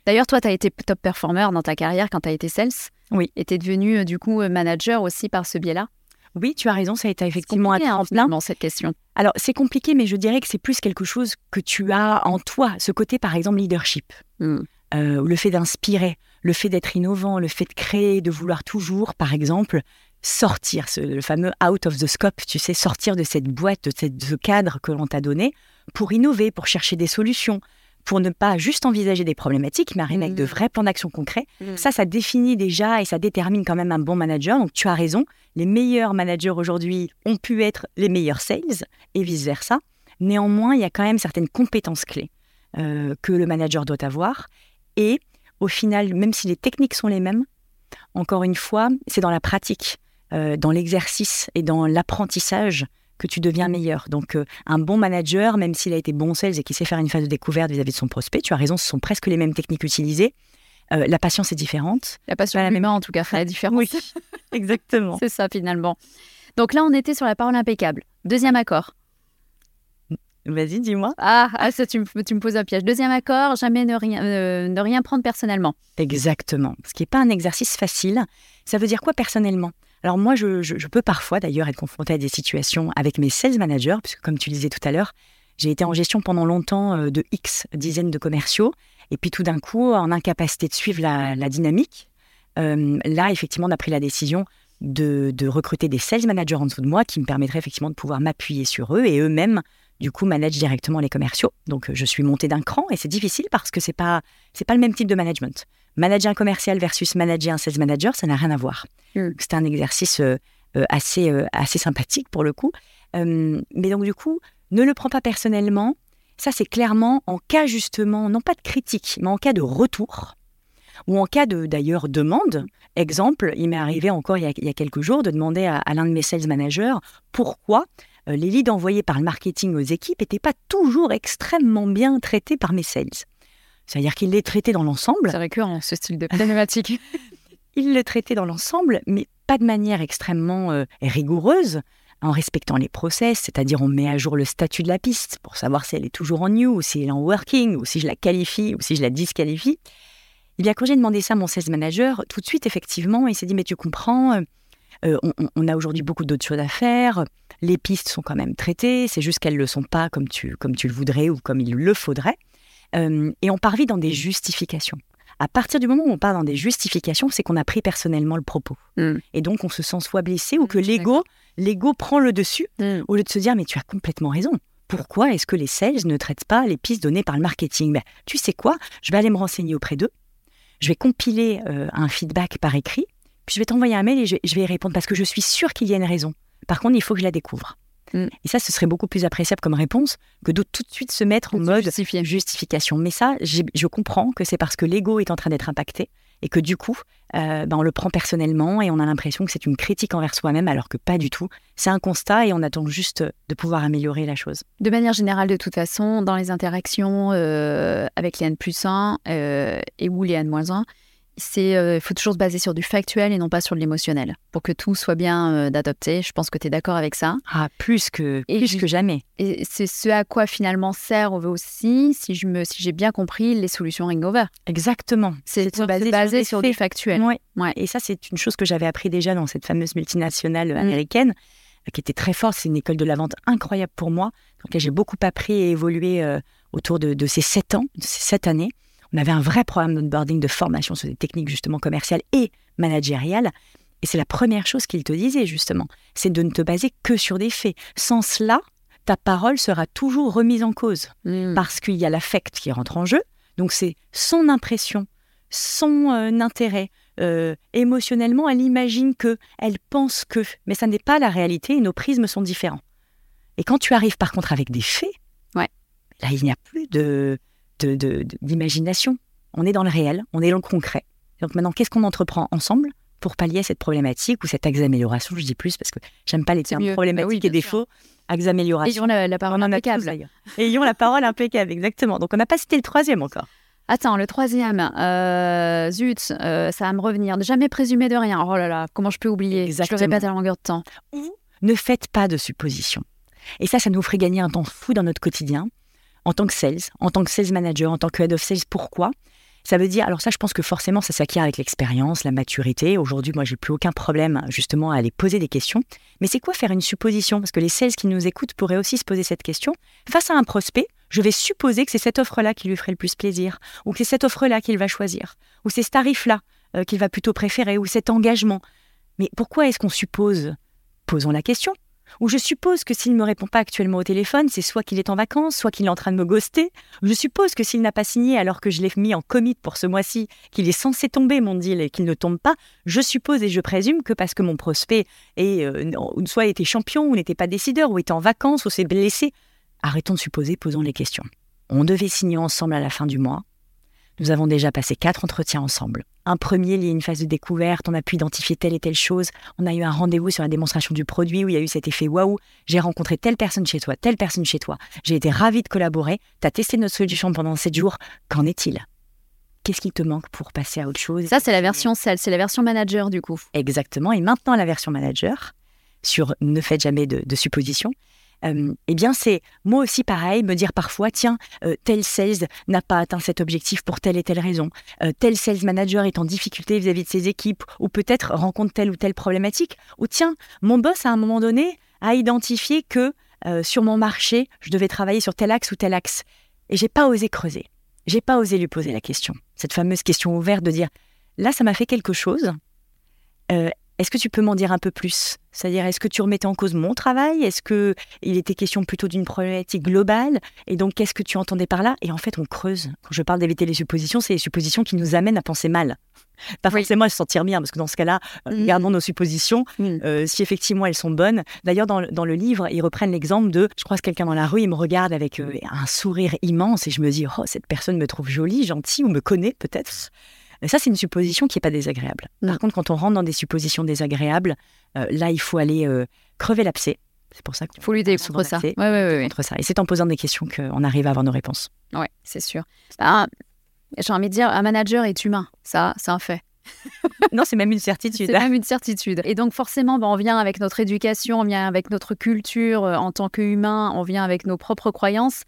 D'ailleurs, toi, tu as été top performer dans ta carrière quand tu as été sales. Oui. Et tu es devenu euh, du coup manager aussi par ce biais-là. Oui, tu as raison, ça a été effectivement un hein, tremplin. dans cette question. Alors, c'est compliqué, mais je dirais que c'est plus quelque chose que tu as en toi, ce côté, par exemple, leadership, hmm. le fait d'inspirer, le fait d'être innovant, le fait de créer, de vouloir toujours, par exemple, sortir, ce, le fameux out of the scope, tu sais, sortir de cette boîte, de, cette, ce cadre que l'on t'a donné, pour innover, pour chercher des solutions, pour ne pas juste envisager des problématiques, mais arriver avec de mmh. vrais plans d'action concrets. Mmh. Ça, ça définit déjà et ça détermine quand même un bon manager. Donc tu as raison, les meilleurs managers aujourd'hui ont pu être les meilleurs sales et vice-versa. Néanmoins, il y a quand même certaines compétences clés euh, que le manager doit avoir. Et au final, même si les techniques sont les mêmes, encore une fois, c'est dans la pratique, euh, dans l'exercice et dans l'apprentissage que tu deviens meilleur. Donc, euh, un bon manager, même s'il a été bon sales et qu'il sait faire une phase de découverte vis-à-vis de son prospect, tu as raison, ce sont presque les mêmes techniques utilisées. la patience est différente. La patience, la même en tout cas, fait la différence. Oui, exactement. c'est ça finalement. Donc là, on était sur la parole impeccable. Deuxième accord. Vas-y, dis-moi. Ah, ah, ça, tu me, tu me, poses un piège. Deuxième accord, jamais ne rien, euh, ne rien prendre personnellement. Exactement. Ce qui n'est pas un exercice facile. Ça veut dire quoi personnellement? Alors moi, je, je, peux parfois d'ailleurs être confrontée à des situations avec mes sales managers, puisque comme tu le disais tout à l'heure, j'ai été en gestion pendant longtemps euh, de X dizaines de commerciaux, et puis tout d'un coup, en incapacité de suivre la, la dynamique, euh, là, effectivement, on a pris la décision de, de, recruter des sales managers en dessous de moi qui me permettraient effectivement de pouvoir m'appuyer sur eux et eux-mêmes du coup, manage directement les commerciaux. Donc, euh, je suis montée d'un cran et c'est difficile parce que c'est pas c'est pas le même type de management. Manager un commercial versus manager un sales manager, ça n'a rien à voir. Mm. C'est un exercice euh, euh, assez assez sympathique pour le coup. mais donc du coup, ne le prends pas personnellement. Ça, c'est clairement en cas justement, non pas de critique, mais en cas de retour ou en cas de d'ailleurs demande. Exemple, il m'est arrivé encore il y, a, quelques jours de demander à, à l'un de mes sales managers pourquoi les leads envoyés par le marketing aux équipes n'étaient pas toujours extrêmement bien traités par mes sales. C'est-à-dire qu'ils les traitaient dans l'ensemble. C'est récurrent, ce style de problématique. ils les traitaient dans l'ensemble, mais pas de manière extrêmement euh, rigoureuse, en respectant les process, c'est-à-dire on met à jour le statut de la piste pour savoir si elle est toujours en new, ou si elle est en working, ou si je la qualifie, ou si je la disqualifie. Eh bien, quand j'ai demandé ça à mon sales manager, tout de suite, effectivement, il s'est dit, mais tu comprends, euh, on, a aujourd'hui beaucoup d'autres choses à faire. Les pistes sont quand même traitées. C'est juste qu'elles ne le sont pas comme tu, comme tu le voudrais ou comme il le faudrait. Euh, et on part vite dans des justifications. À partir du moment où on part dans des justifications, c'est qu'on a pris personnellement le propos. Mm. Et donc, on se sent soit blessé ou que l'ego, l'ego prend le dessus mm. au lieu de se dire, mais tu as complètement raison. Pourquoi est-ce que les sales ne traitent pas les pistes données par le marketing? Ben, Tu sais quoi? Je vais aller me renseigner auprès d'eux. Je vais compiler euh, un feedback par écrit puis je vais t'envoyer un mail et je, vais y répondre parce que je suis sûre qu'il y a une raison. Par contre, il faut que je la découvre. Mm. Et ça, ce serait beaucoup plus appréciable comme réponse que de tout de suite se mettre en mode justification. Mais ça, je comprends que c'est parce que l'ego est en train d'être impacté et que du coup, euh, ben, on le prend personnellement et on a l'impression que c'est une critique envers soi-même alors que pas du tout. C'est un constat et on attend juste de pouvoir améliorer la chose. De manière générale, de toute façon, dans les interactions euh, avec les N plus 1 euh, et ou les N moins 1, c'est euh, il faut toujours se baser sur du factuel et non pas sur de l'émotionnel pour que tout soit bien euh, d'adopter. Je pense que tu es d'accord avec ça. Ah, plus que plus que jamais. Et c'est ce à quoi finalement sert aussi, si je me si j'ai bien compris, les solutions Ringover. Exactement. C'est se baser, sur, du factuel. Ouais. ouais. Et ça c'est une chose que j'avais appris déjà dans cette fameuse multinationale mm. américaine qui était très forte. C'est une école de la vente incroyable pour moi. Donc j'ai beaucoup appris et évolué euh, autour de, de, ces sept ans, de ces sept années. On avait un vrai programme d'onboarding de formation sur des techniques justement commerciales et managériales. Et c'est la première chose qu'il te disait justement, c'est de ne te baser que sur des faits. Sans cela, ta parole sera toujours remise en cause hmm. parce qu'il y a l'affect qui rentre en jeu. Donc c'est son impression, son euh, intérêt. Euh, émotionnellement, elle imagine que, elle pense que, mais ça n'est pas la réalité et nos prismes sont différents. Et quand tu arrives par contre avec des faits, ouais. là il n'y a plus de, d'imagination. De, on est dans le réel, on est dans le concret. Donc maintenant, qu'est-ce qu'on entreprend ensemble pour pallier cette problématique ou cette axe d'amélioration Je dis plus parce que j'aime pas les termes bah problématiques et défauts. Axe d'amélioration. Ayons la, parole impeccable. Ayons la parole impeccable, exactement. Donc on n'a pas cité le troisième encore. Attends, le troisième, euh, zut, euh, ça va me revenir. Ne jamais présumer de rien. Oh là là, comment je peux oublier? Exactement. Je le répète à longueur de temps. Ou ne faites pas de suppositions. Et ça, ça nous ferait gagner un temps fou dans notre quotidien en tant que sales, en tant que sales manager, en tant que head of sales. Pourquoi? Ça veut dire, alors ça, je pense que forcément, ça s'acquiert avec l'expérience, la maturité. Aujourd'hui, moi, j'ai plus aucun problème justement à aller poser des questions. Mais c'est quoi faire une supposition? Parce que les sales qui nous écoutent pourraient aussi se poser cette question. Face à un prospect, je vais supposer que c'est cette offre-là qui lui ferait le plus plaisir, ou que c'est cette offre-là qu'il va choisir, ou c'est ce tarif-là euh, qu'il va plutôt préférer, ou cet engagement. Mais pourquoi est-ce qu'on suppose? Posons la question. Ou je suppose que s'il ne me répond pas actuellement au téléphone, c'est soit qu'il est en vacances, soit qu'il est en train de me ghoster. Je suppose que s'il n'a pas signé alors que je l'ai mis en commit pour ce mois-ci, qu'il est censé tomber mon deal et qu'il ne tombe pas, je suppose et je présume que parce que mon prospect est, euh, soit était champion ou n'était pas décideur ou était en vacances ou s'est blessé, arrêtons de supposer, posons les questions. On devait signer ensemble à la fin du mois. Nous avons déjà passé quatre entretiens ensemble. Un premier lié à une phase de découverte, on a pu identifier telle et telle chose, on a eu un rendez-vous sur la démonstration du produit où il y a eu cet effet waouh, j'ai rencontré telle personne chez toi, telle personne chez toi, j'ai été ravie de collaborer, tu as testé notre solution pendant sept jours, qu'en est-il? Qu'est-ce qui te manque pour passer à autre chose? Ça, c'est la version sales, c'est la version manager du coup. Exactement, et maintenant la version manager, sur ne faites jamais de, de suppositions, euh, eh bien, c'est moi aussi pareil, me dire parfois, tiens, euh, tel sales n'a pas atteint cet objectif pour telle et telle raison, euh, tel sales manager est en difficulté vis-à-vis de ses équipes, ou peut-être rencontre telle ou telle problématique, ou tiens, mon boss à un moment donné a identifié que sur mon marché, je devais travailler sur tel axe ou tel axe, et j'ai pas osé creuser, j'ai pas osé lui poser la question, cette fameuse question ouverte de dire, là, ça m'a fait quelque chose. Est-ce que tu peux m'en dire un peu plus? C'est-à-dire, est-ce que tu remettais en cause mon travail? Est-ce que il était question plutôt d'une problématique globale? Et donc, qu'est-ce que tu entendais par là? Et en fait, on creuse. Quand je parle d'éviter les suppositions, c'est les suppositions qui nous amènent à penser mal. Pas forcément à se sentir bien, parce que dans ce cas-là, mmh. gardons nos suppositions, mmh. euh, si effectivement elles sont bonnes. D'ailleurs, dans, le livre, ils reprennent l'exemple de je croise quelqu'un dans la rue, il me regarde avec euh, un sourire immense et je me dis, oh, cette personne me trouve jolie, gentille ou me connaît peut-être. Mais ça, c'est une supposition qui n'est pas désagréable. Par contre, quand on rentre dans des suppositions désagréables, euh, là, il faut aller euh, crever l'abcès. C'est pour ça qu'il faut lutter contre ça. Ouais, ouais, contre ça. Et c'est en posant des questions qu'on arrive à avoir nos réponses. Oui, c'est sûr. Bah, j'ai envie de dire, un manager est humain. Ça, c'est un fait. non, c'est même une certitude. C'est même une certitude. Et donc forcément, bah, on vient avec notre éducation, on vient avec notre culture euh, en tant qu'humain, on vient avec nos propres croyances.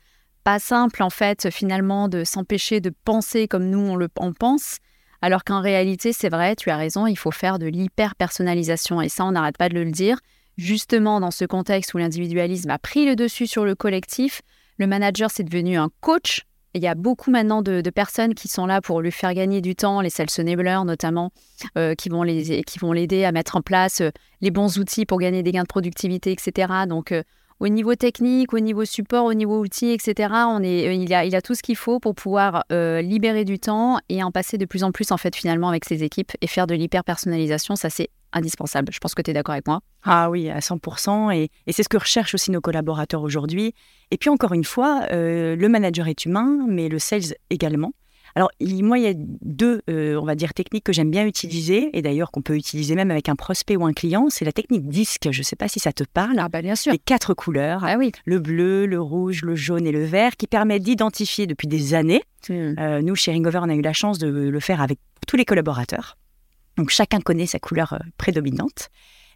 Pas simple en fait finalement de s'empêcher de penser comme nous on le on pense. Alors qu'en réalité, c'est vrai, tu as raison, il faut faire de l'hyper-personnalisation. Et ça, on n'arrête pas de le dire. Justement, dans ce contexte où l'individualisme a pris le dessus sur le collectif, le manager, c'est devenu un coach. il y a beaucoup maintenant de, personnes qui sont là pour lui faire gagner du temps, les sales enablers notamment, euh, qui vont l'aider à mettre en place euh, les bons outils pour gagner des gains de productivité, etc. Donc, euh, au niveau technique, au niveau support, au niveau outils, etc. On est, euh, il, a, il a tout ce qu'il faut pour pouvoir euh, libérer du temps et en passer de plus en plus en fait finalement avec ses équipes et faire de l'hyper personnalisation. Ça c'est indispensable. Je pense que tu es d'accord avec moi. Ah oui, à 100%. Et, et c'est ce que recherchent aussi nos collaborateurs aujourd'hui. Et puis encore une fois, euh, le manager est humain, mais le sales également. Alors, moi, il y a deux, euh, on va dire, techniques que j'aime bien utiliser, et d'ailleurs qu'on peut utiliser même avec un prospect ou un client. C'est la technique disque. Je ne sais pas si ça te parle. Ah, bah bien sûr. Les quatre couleurs. Ah oui. Le bleu, le rouge, le jaune et le vert, qui permettent d'identifier depuis des années. Hmm. Euh, nous, chez Ringover, on a eu la chance de le faire avec tous les collaborateurs. Donc, chacun connaît sa couleur euh, prédominante.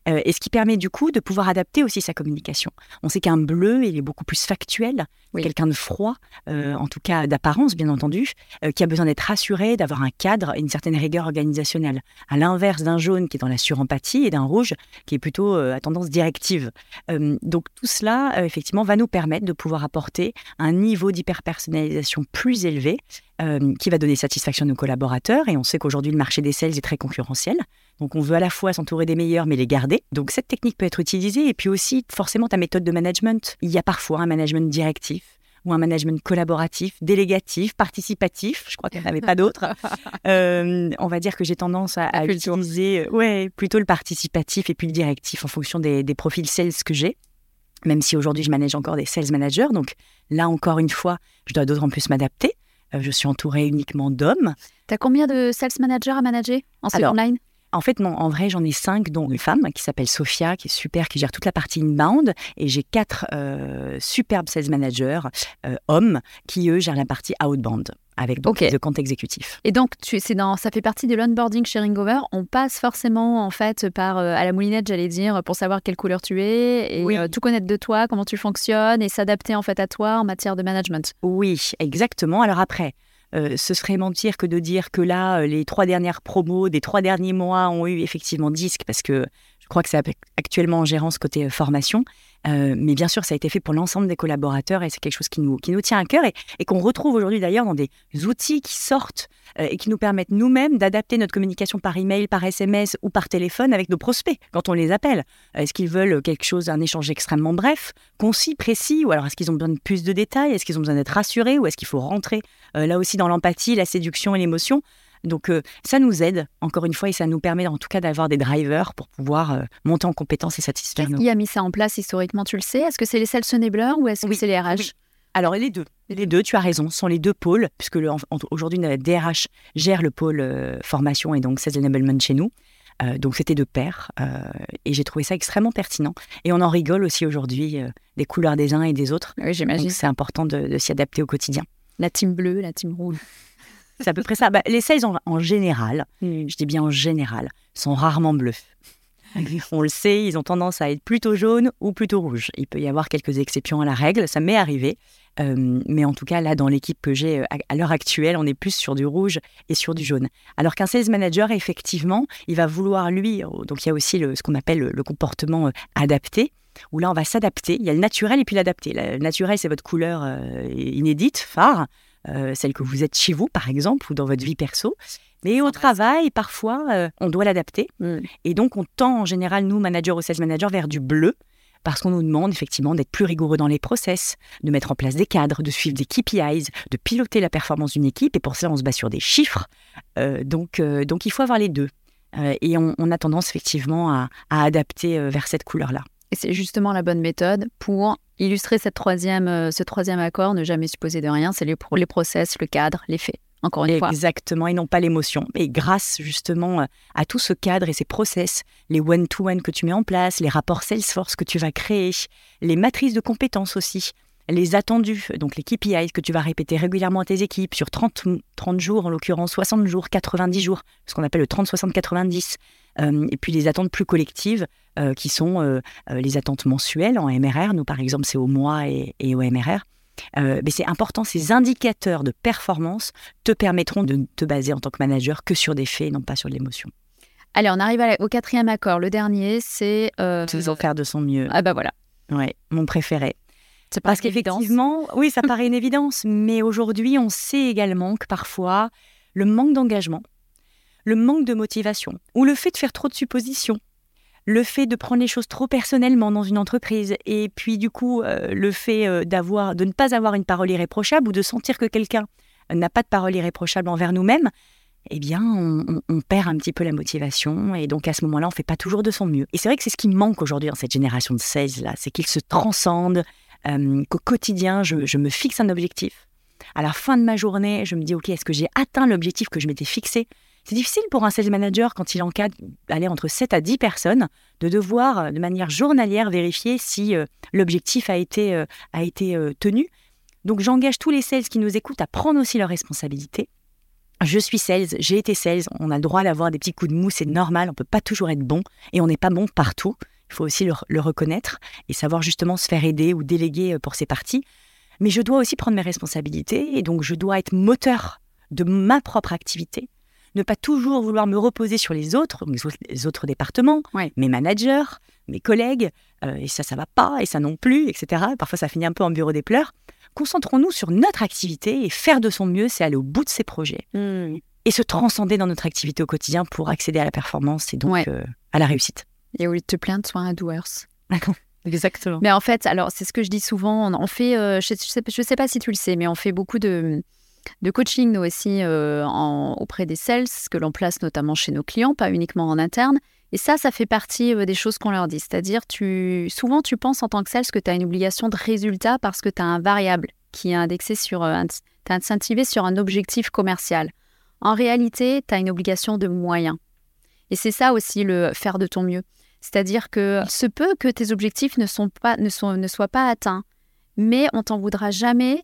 Euh, et ce qui permet du coup de pouvoir adapter aussi sa communication. On sait qu'un bleu, il est beaucoup plus factuel, quelqu'un de froid, euh, en tout cas d'apparence bien entendu, euh, qui a besoin d'être rassuré, d'avoir un cadre et une certaine rigueur organisationnelle. À l'inverse d'un jaune qui est dans la surempathie et d'un rouge qui est plutôt à tendance directive. donc tout cela, effectivement, va nous permettre de pouvoir apporter un niveau d'hyperpersonnalisation plus élevé euh, qui va donner satisfaction à nos collaborateurs. Et on sait qu'aujourd'hui, le marché des sales est très concurrentiel. Donc, on veut à la fois s'entourer des meilleurs, mais les garder. Donc, cette technique peut être utilisée. Et puis aussi, forcément, ta méthode de management. Il y a parfois un management directif ou un management collaboratif, délégatif, participatif. Je crois qu'il n'y en avait pas d'autres. Euh, on va dire que j'ai tendance à, utiliser euh, ouais, plutôt le participatif et puis le directif en fonction des, des profils sales que j'ai. Même si aujourd'hui, je manage encore des sales managers. Donc là, encore une fois, je dois d'autant plus m'adapter. Euh, je suis entourée uniquement d'hommes. Tu as combien de sales managers à manager en Alors, online? En fait, non, en vrai, j'en ai cinq, dont une femme qui s'appelle Sophia, qui est super, qui gère toute la partie inbound. Et j'ai quatre euh, superbes sales managers, euh, hommes, qui eux gèrent la partie outbound avec donc okay. compte exécutif. Et donc, tu, c'est dans, ça fait partie de l'onboarding sharing over. On passe forcément en fait par euh, à la moulinette, j'allais dire, pour savoir quelle couleur tu es et euh, tout connaître de toi, comment tu fonctionnes et s'adapter en fait à toi en matière de management. Oui, exactement. Alors après. Euh, ce serait mentir que de dire que là, les trois dernières promos des trois derniers mois ont eu effectivement disque, parce que je crois que c'est actuellement en gérance côté formation. Euh, mais bien sûr, ça a été fait pour l'ensemble des collaborateurs et c'est quelque chose qui nous, qui nous tient à cœur et, qu'on retrouve aujourd'hui d'ailleurs dans des outils qui sortent euh, et qui nous permettent nous-mêmes d'adapter notre communication par email, par SMS ou par téléphone avec nos prospects quand on les appelle. Euh, est-ce qu'ils veulent quelque chose, un échange extrêmement bref, concis, précis ou alors est-ce qu'ils ont besoin de plus de détails? Est-ce qu'ils ont besoin d'être rassurés ou est-ce qu'il faut rentrer? Là aussi dans l'empathie, la séduction et l'émotion Donc ça nous aide, encore une fois, et ça nous permet en tout cas d'avoir des drivers pour pouvoir monter en compétences et satisfaire nos... Qui a mis ça en place historiquement, tu le sais? Est-ce que c'est les sales enablers ou est-ce que c'est les RH? Alors les deux. Les deux, tu as raison, ce sont les deux pôles, puisque aujourd'hui, notre DRH gère le pôle formation et donc Sales Enablement chez nous. Euh, donc c'était de pair euh, et j'ai trouvé ça extrêmement pertinent. Et on en rigole aussi aujourd'hui euh, des couleurs des uns et des autres. Oui, j'imagine. C'est important de, s'y adapter au quotidien. La team bleue, la team rouge. C'est à peu près ça. Bah, les sales en, général, hmm. je dis bien en général, sont rarement bleus. On le sait, ils ont tendance à être plutôt jaunes ou plutôt rouges. Il peut y avoir quelques exceptions à la règle, ça m'est arrivé. Euh, mais en tout cas, là, dans l'équipe que j'ai euh, à, l'heure actuelle, on est plus sur du rouge et sur du jaune. Alors qu'un sales manager, effectivement, il va vouloir, lui, euh, donc il y a aussi ce qu'on appelle le, comportement adapté, où là, on va s'adapter. Il y a le naturel et puis l'adapté. Le naturel, c'est votre couleur inédite, phare, celle que vous êtes chez vous, par exemple, ou dans votre vie perso. Mais au travail, parfois, on doit l'adapter. Mm. Et donc, on tend en général, nous, managers ou sales managers, vers du bleu parce qu'on nous demande effectivement d'être plus rigoureux dans les process, de mettre en place des cadres, de suivre des KPIs, de piloter la performance d'une équipe. Et pour ça, on se base sur des chiffres. Euh, donc, euh, donc, il faut avoir les deux. Euh, et on, a tendance effectivement à, adapter vers cette couleur-là. Et c'est justement la bonne méthode pour illustrer cette troisième, ce troisième accord, ne jamais supposer de rien, c'est les, process, le cadre, les faits encore une fois. Exactement, et non pas l'émotion. Et grâce justement euh, à tout ce cadre et ces process, les one-to-one que tu mets en place, les rapports Salesforce que tu vas créer, les matrices de compétences aussi, les attendus, donc les KPIs que tu vas répéter régulièrement à tes équipes sur 30, 30 jours, en l'occurrence 60 jours, 90 jours, ce qu'on appelle le 30-60-90. Euh, et puis les attentes plus collectives, euh, qui sont les attentes mensuelles en MRR. Nous, par exemple, c'est au mois et, et au MRR. Euh, mais c'est important, ces indicateurs de performance te permettront de te baser en tant que manager que sur des faits et non pas sur l'émotion. Allez, on arrive au quatrième accord. Le dernier, c'est... Euh... faire de son mieux. Ah bah voilà. Ouais, mon préféré. Parce qu'effectivement, oui, ça paraît une évidence, mais aujourd'hui, on sait également que parfois, le manque d'engagement, le manque de motivation, ou le fait de faire trop de suppositions, le fait de prendre les choses trop personnellement dans une entreprise et puis du coup euh, le fait euh, d'avoir de ne pas avoir une parole irréprochable ou de sentir que quelqu'un n'a pas de parole irréprochable envers nous-mêmes, eh bien on, perd un petit peu la motivation et donc à ce moment-là on fait pas toujours de son mieux. Et c'est vrai que c'est ce qui manque aujourd'hui dans cette génération de 16 là, c'est qu'ils se transcendent, euh, qu'au quotidien je, je me fixe un objectif. À la fin de ma journée, je me dis ok est-ce que j'ai atteint l'objectif que je m'étais fixé c'est difficile pour un sales manager, quand il encadre entre 7 à 10 personnes, de devoir, euh, de manière journalière, vérifier si euh, l'objectif a été, euh, a été tenu. Donc j'engage tous les sales qui nous écoutent à prendre aussi leurs responsabilités. Je suis sales, j'ai été sales, on a le droit d'avoir des petits coups de mou, c'est normal, on ne peut pas toujours être bon et on n'est pas bon partout. Il faut aussi le, le, reconnaître et savoir justement se faire aider ou déléguer pour ses parties. Mais je dois aussi prendre mes responsabilités et donc je dois être moteur de ma propre activité ne pas toujours vouloir me reposer sur les autres, les autres départements, mes managers, mes collègues, euh, et ça, ça va pas, et ça non plus, etc. Parfois, ça finit un peu en bureau des pleurs. Concentrons-nous sur notre activité et faire de son mieux, c'est aller au bout de ses projets. Hmm. Et se transcender dans notre activité au quotidien pour accéder à la performance et donc euh, à la réussite. Et au lieu de te plaindre, sois un doers. Exactement. Mais en fait, alors c'est ce que je dis souvent, on, fait, euh, je ne sais, pas si tu le sais, mais on fait beaucoup de, de coaching, nous aussi, euh, auprès des sales, que l'on place notamment chez nos clients, pas uniquement en interne. Et ça, ça fait partie euh, des choses qu'on leur dit. C'est-à-dire, tu, souvent, tu penses en tant que sales que tu as une obligation de résultat parce que tu as un variable qui est indexé sur, euh, tu incentivé sur un objectif commercial. En réalité, tu as une obligation de moyens. Et c'est ça aussi le faire de ton mieux. C'est-à-dire que ce peut que tes objectifs ne, sont, ne soient pas atteints, mais on t'en voudra jamais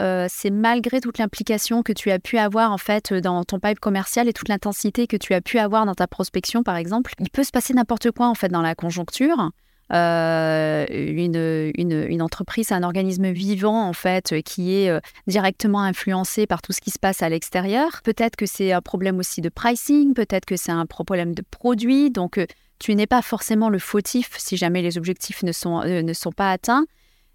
euh, c'est malgré toute l'implication que tu as pu avoir en fait dans ton pipe commercial et toute l'intensité que tu as pu avoir dans ta prospection par exemple, il peut se passer n'importe quoi en fait dans la conjoncture. Euh, une, une, entreprise, un organisme vivant en fait qui est euh, directement influencé par tout ce qui se passe à l'extérieur. Peut-être que c'est un problème aussi de pricing, peut-être que c'est un problème de produit. Donc tu n'es pas forcément le fautif si jamais les objectifs ne sont pas atteints.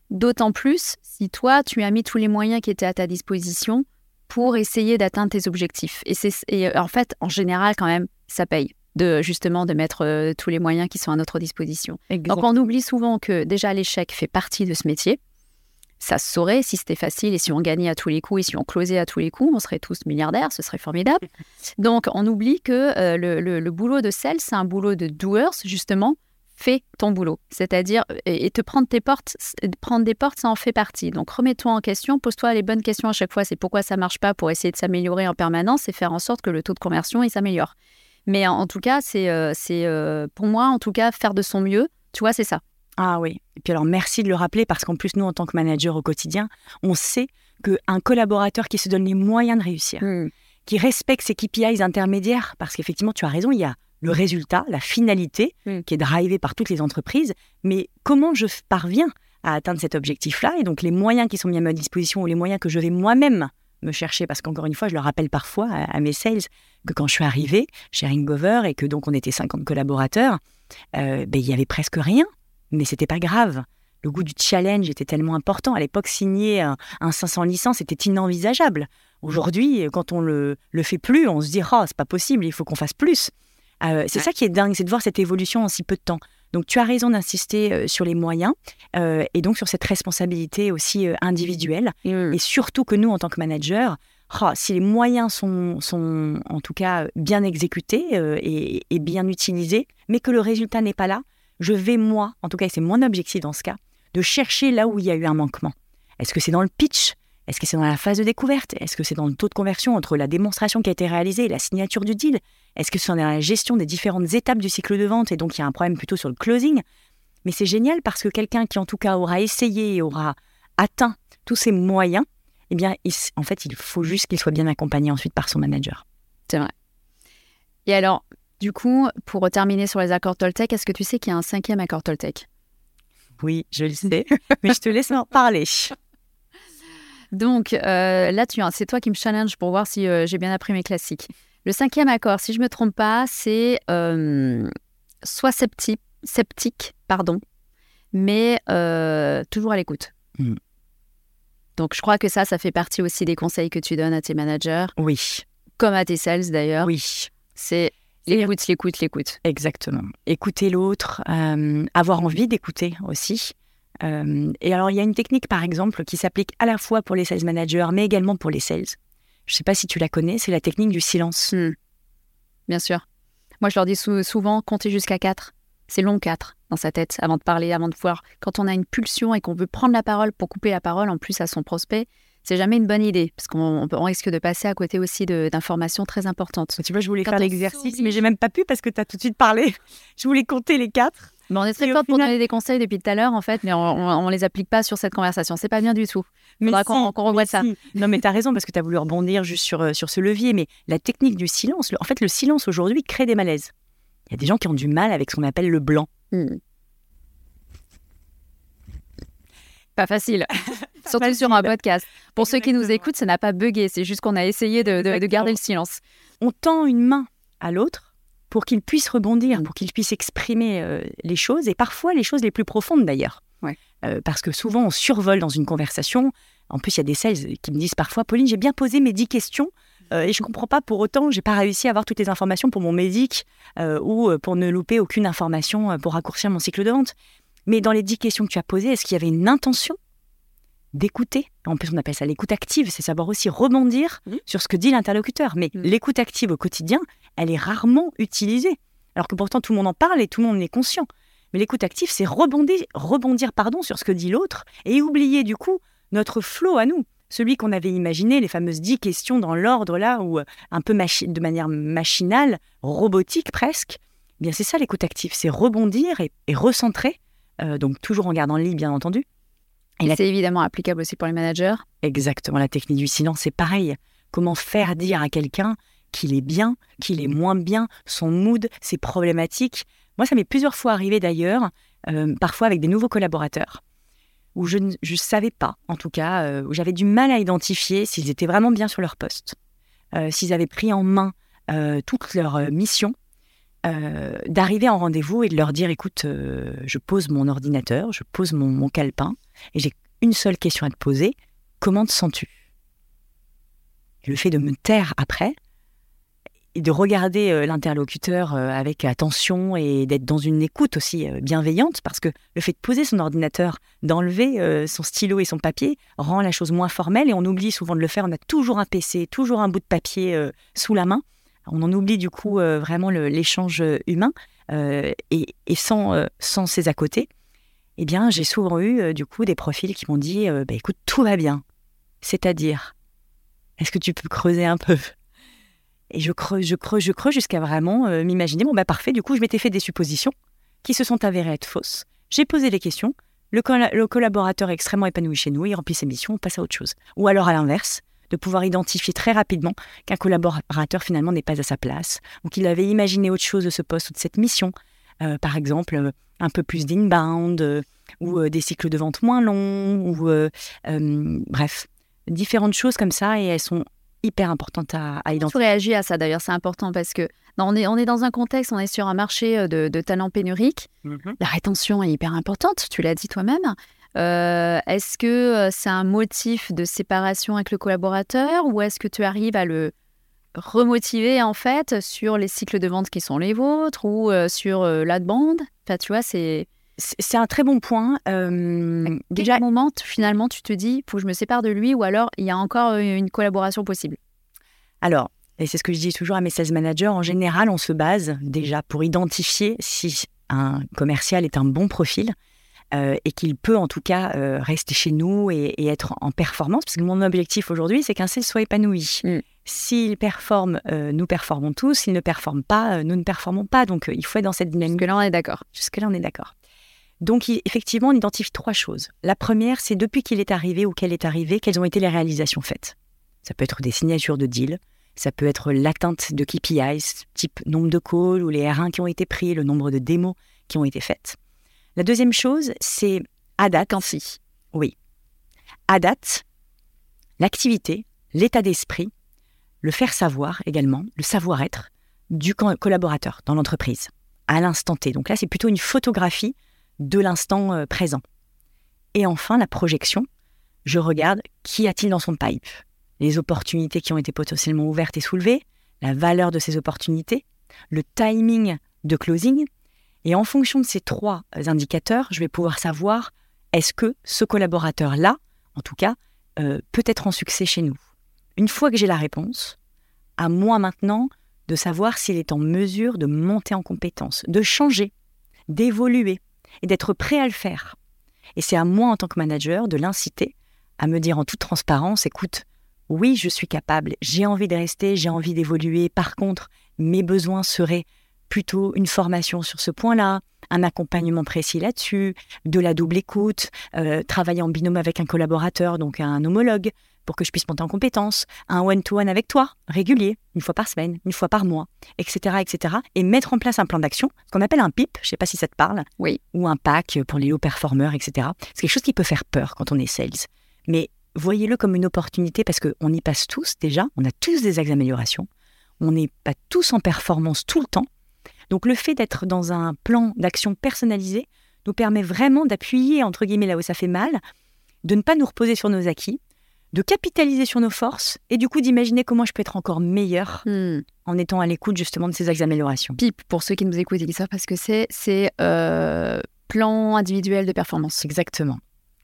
D'autant plus si toi, tu as mis tous les moyens qui étaient à ta disposition pour essayer d'atteindre tes objectifs. Et, c'est, euh, en fait, en général, quand même, ça paye de justement de mettre euh, tous les moyens qui sont à notre disposition. Donc on oublie souvent que déjà l'échec fait partie de ce métier. ça se saurait si c'était facile et si on gagnait à tous les coups et si on closait à tous les coups, on serait tous milliardaires, ce serait formidable. Donc, on oublie que euh, le, boulot de sales, c'est un boulot de doers, justement. Fais ton boulot. C'est-à-dire, et, te prendre tes portes, prendre des portes, ça en fait partie. Donc, remets-toi en question, pose-toi les bonnes questions à chaque fois. C'est pourquoi ça marche pas pour essayer de s'améliorer en permanence et faire en sorte que le taux de conversion, il s'améliore. Mais en, tout cas, c'est, euh, euh, pour moi, en tout cas, faire de son mieux. Tu vois, c'est ça. Ah oui. Et puis alors, merci de le rappeler parce qu'en plus, nous, en tant que manager au quotidien, on sait qu'un collaborateur qui se donne les moyens de réussir, hmm. qui respecte ses KPIs intermédiaires, parce qu'effectivement, tu as raison, il y a le résultat, la finalité, hmm. qui est drivée par toutes les entreprises, mais comment je parviens à atteindre cet objectif-là, et donc les moyens qui sont mis à ma disposition ou les moyens que je vais moi-même me chercher, parce qu'encore une fois, je le rappelle parfois à, mes sales, que quand je suis arrivée chez Ringover et que donc on était 50 collaborateurs, euh, ben, il y avait presque rien mais c'était pas grave. Le goût du challenge était tellement important. À l'époque, signer un, 500 licences était inenvisageable. Aujourd'hui, quand on le, le fait plus, on se dit oh, c'est pas possible, il faut qu'on fasse plus. Euh, c'est ça qui est dingue, c'est de voir cette évolution en si peu de temps. Donc tu as raison d'insister euh, sur les moyens euh, et donc sur cette responsabilité aussi individuelle. Et surtout que nous, en tant que manager, oh, si les moyens sont, sont, en tout cas bien exécutés et, et, bien utilisés, mais que le résultat n'est pas là, je vais, moi, en tout cas, c'est mon objectif dans ce cas, de chercher là où il y a eu un manquement. Est-ce que c'est dans le pitch? Est-ce que c'est dans la phase de découverte? Est-ce que c'est dans le taux de conversion entre la démonstration qui a été réalisée et la signature du deal? Est-ce que c'est dans la gestion des différentes étapes du cycle de vente et donc il y a un problème plutôt sur le closing? Mais c'est génial parce que quelqu'un qui en tout cas aura essayé et aura atteint tous ces moyens, eh bien, en fait, il faut juste qu'il soit bien accompagné ensuite par son manager. C'est vrai. Et alors, du coup, pour terminer sur les accords Toltec, est-ce que tu sais qu'il y a un cinquième accord Toltec? Oui, je le sais, mais je te laisse en parler. Donc euh, là, c'est toi qui me challenge pour voir si euh, j'ai bien appris mes classiques. Le cinquième accord, si je ne me trompe pas, c'est euh, soit sceptique, sceptique, pardon, mais toujours à l'écoute. Hmm. Donc je crois que ça, ça fait partie aussi des conseils que tu donnes à tes managers. Oui. Comme à tes sales d'ailleurs. Oui. C'est L'écoute, l'écoute, l'écoute. Exactement. Écouter l'autre, euh, avoir envie d'écouter aussi. Euh, et alors, il y a une technique, par exemple, qui s'applique à la fois pour les sales managers, mais également pour les sales. Je ne sais pas si tu la connais, c'est la technique du silence. Hmm. Bien sûr. Moi, je leur dis souvent, compter jusqu'à 4. C'est long 4 dans sa tête avant de parler, avant de pouvoir. Quand on a une pulsion et qu'on veut prendre la parole pour couper la parole en plus à son prospect, c'est jamais une bonne idée, parce qu'on risque de passer à côté aussi d'informations très importantes. Tu vois, je voulais faire l'exercice, mais j'ai même pas pu parce que tu as tout de suite parlé. Je voulais compter les quatre. Mais on est très forte pour donner des conseils depuis tout à l'heure, en fait, mais on ne les applique pas sur cette conversation. C'est pas bien du tout. Il faudra qu'on revoie ça. Non, mais tu as raison, parce que tu as voulu rebondir juste sur, euh, sur ce levier. Mais la technique du silence, en fait, le silence aujourd'hui crée des malaises. Il y a des gens qui ont du mal avec ce qu'on appelle le blanc. Hmm. Pas facile. Surtout sur un podcast. Pour ceux qui nous écoutent, ça n'a pas bugué. C'est juste qu'on a essayé de, garder le silence. On tend une main à l'autre pour qu'il puisse rebondir, pour qu'il puisse exprimer euh, les choses, et parfois les choses les plus profondes d'ailleurs. Euh, parce que souvent, on survole dans une conversation. En plus, il y a des sales qui me disent parfois, Pauline, j'ai bien posé mes dix questions, euh, et je ne comprends pas pour autant, j'ai pas réussi à avoir toutes les informations pour mon médic ou pour ne louper aucune information pour raccourcir mon cycle de vente. Mais dans les dix questions que tu as posées, est-ce qu'il y avait une intention d'écouter En plus, on appelle ça l'écoute active, c'est savoir aussi rebondir mmh. sur ce que dit l'interlocuteur. Mais mmh. l'écoute active au quotidien, elle est rarement utilisée. Alors que pourtant, tout le monde en parle et tout le monde en est conscient. Mais l'écoute active, c'est rebondir, rebondir pardon, sur ce que dit l'autre et oublier du coup notre flot à nous. Celui qu'on avait imaginé, les fameuses dix questions dans l'ordre là, ou euh, un peu de manière machinale, robotique presque. Eh bien, c'est ça l'écoute active, c'est rebondir et recentrer euh, donc toujours en gardant le lit, bien entendu. Et c'est évidemment applicable aussi pour les managers. Exactement, la technique du silence, c'est pareil. Comment faire dire à quelqu'un qu'il est bien, qu'il est moins bien, son mood, ses problématiques. Moi, ça m'est plusieurs fois arrivé d'ailleurs, euh, parfois avec des nouveaux collaborateurs, où je ne savais pas, en tout cas, euh, où j'avais du mal à identifier s'ils étaient vraiment bien sur leur poste, s'ils avaient pris en main toute leur mission, euh, d'arriver en rendez-vous et de leur dire écoute, euh, je pose mon ordinateur, je pose mon, mon calepin et j'ai une seule question à te poser comment te sens-tu? Le fait de me taire après, de regarder euh, l'interlocuteur avec attention et d'être dans une écoute aussi bienveillante, parce que le fait de poser son ordinateur, d'enlever son stylo et son papier, rend la chose moins formelle et on oublie souvent de le faire. On a toujours un PC, toujours un bout de papier sous la main. On en oublie du coup vraiment l'échange humain et, sans, ces à côté. Eh bien, j'ai souvent eu du coup des profils qui m'ont dit bah, écoute, tout va bien. C'est-à-dire, est-ce que tu peux creuser un peu? Et je creuse, je creuse, je creuse jusqu'à vraiment euh, m'imaginer, bon bah parfait, du coup je m'étais fait des suppositions qui se sont avérées être fausses. J'ai posé des questions, le, collaborateur est extrêmement épanoui chez nous, il remplit ses missions, on passe à autre chose. Ou alors à l'inverse, de pouvoir identifier très rapidement qu'un collaborateur finalement n'est pas à sa place, ou qu'il avait imaginé autre chose de ce poste ou de cette mission. Euh, par exemple, euh, un peu plus d'inbound, ou des cycles de vente moins longs, ou bref, différentes choses comme ça, et elles sont hyper importante à, à identifier. Tu réagis à ça d'ailleurs, c'est important parce que on, est, on est dans un contexte, on est sur un marché euh, de, talents pénuriques. Mm-hmm. La rétention est hyper importante, tu l'as dit toi-même. Euh, est-ce que euh, c'est un motif de séparation avec le collaborateur ou est-ce que tu arrives à le remotiver en fait sur les cycles de vente qui sont les vôtres ou sur la bande Enfin, tu vois, c'est c'est un très bon point. Euh, déjà, moment, finalement, tu te dis, faut que je me sépare de lui, ou alors il y a encore euh, une collaboration possible? Alors, et c'est ce que je dis toujours à mes sales managers, en général, on se base déjà pour identifier si un commercial est un bon profil euh, et qu'il peut en tout cas rester chez nous et, être en performance. Parce que mon objectif aujourd'hui, c'est qu'un sales soit épanoui. Mm. S'il performe, nous performons tous. S'il ne performe pas, nous ne performons pas. Donc, il faut être dans cette dynamique. Jusque-là, on est d'accord. Jusque-là, on est d'accord. Donc, effectivement, on identifie trois choses. La première, c'est depuis qu'il est arrivé ou qu'elle est arrivée, quelles ont été les réalisations faites. Ça peut être des signatures de deal, ça peut être l'atteinte de KPIs, type nombre de calls ou les R1 qui ont été pris, le nombre de démos qui ont été faites. La deuxième chose, c'est à date. Ainsi. Oui. À date, l'activité, l'état d'esprit, le faire savoir également, le savoir-être du collaborateur dans l'entreprise, à l'instant T. Donc là, c'est plutôt une photographie de l'instant euh, présent. Et enfin, la projection. Je regarde qui a-t-il dans son pipe Les opportunités qui ont été potentiellement ouvertes et soulevées, la valeur de ces opportunités, le timing de closing. Et en fonction de ces trois indicateurs, je vais pouvoir savoir est-ce que ce collaborateur-là, en tout cas, euh, peut être en succès chez nous? Une fois que j'ai la réponse, à moi maintenant de savoir s'il est en mesure de monter en compétence, de changer, d'évoluer, et d'être prêt à le faire. Et c'est à moi, en tant que manager, de l'inciter à me dire en toute transparence, écoute, oui, je suis capable, j'ai envie de rester, j'ai envie d'évoluer. Par contre, mes besoins seraient plutôt une formation sur ce point-là, un accompagnement précis là-dessus, de la double écoute, euh, travailler en binôme avec un collaborateur, donc un homologue, pour que je puisse monter en compétences, un one-to-one avec toi, régulier, une fois par semaine, une fois par mois, etc., etc. Et mettre en place un plan d'action, ce qu'on appelle un PIP, je ne sais pas si ça te parle, oui. ou un pack pour les hauts performeurs, etc. C'est quelque chose qui peut faire peur quand on est sales. Mais voyez-le comme une opportunité parce qu'on y passe tous déjà, on a tous des axes d'amélioration, on n'est pas tous en performance tout le temps. Donc le fait d'être dans un plan d'action personnalisé nous permet vraiment d'appuyer, entre guillemets, là où ça fait mal, de ne pas nous reposer sur nos acquis, de capitaliser sur nos forces et du coup d'imaginer comment je peux être encore meilleur hmm. en étant à l'écoute justement de ces axes d'amélioration. PIP, pour ceux qui nous écoutent, ils savent parce que c'est, c'est euh, plan individuel de performance. Exactement.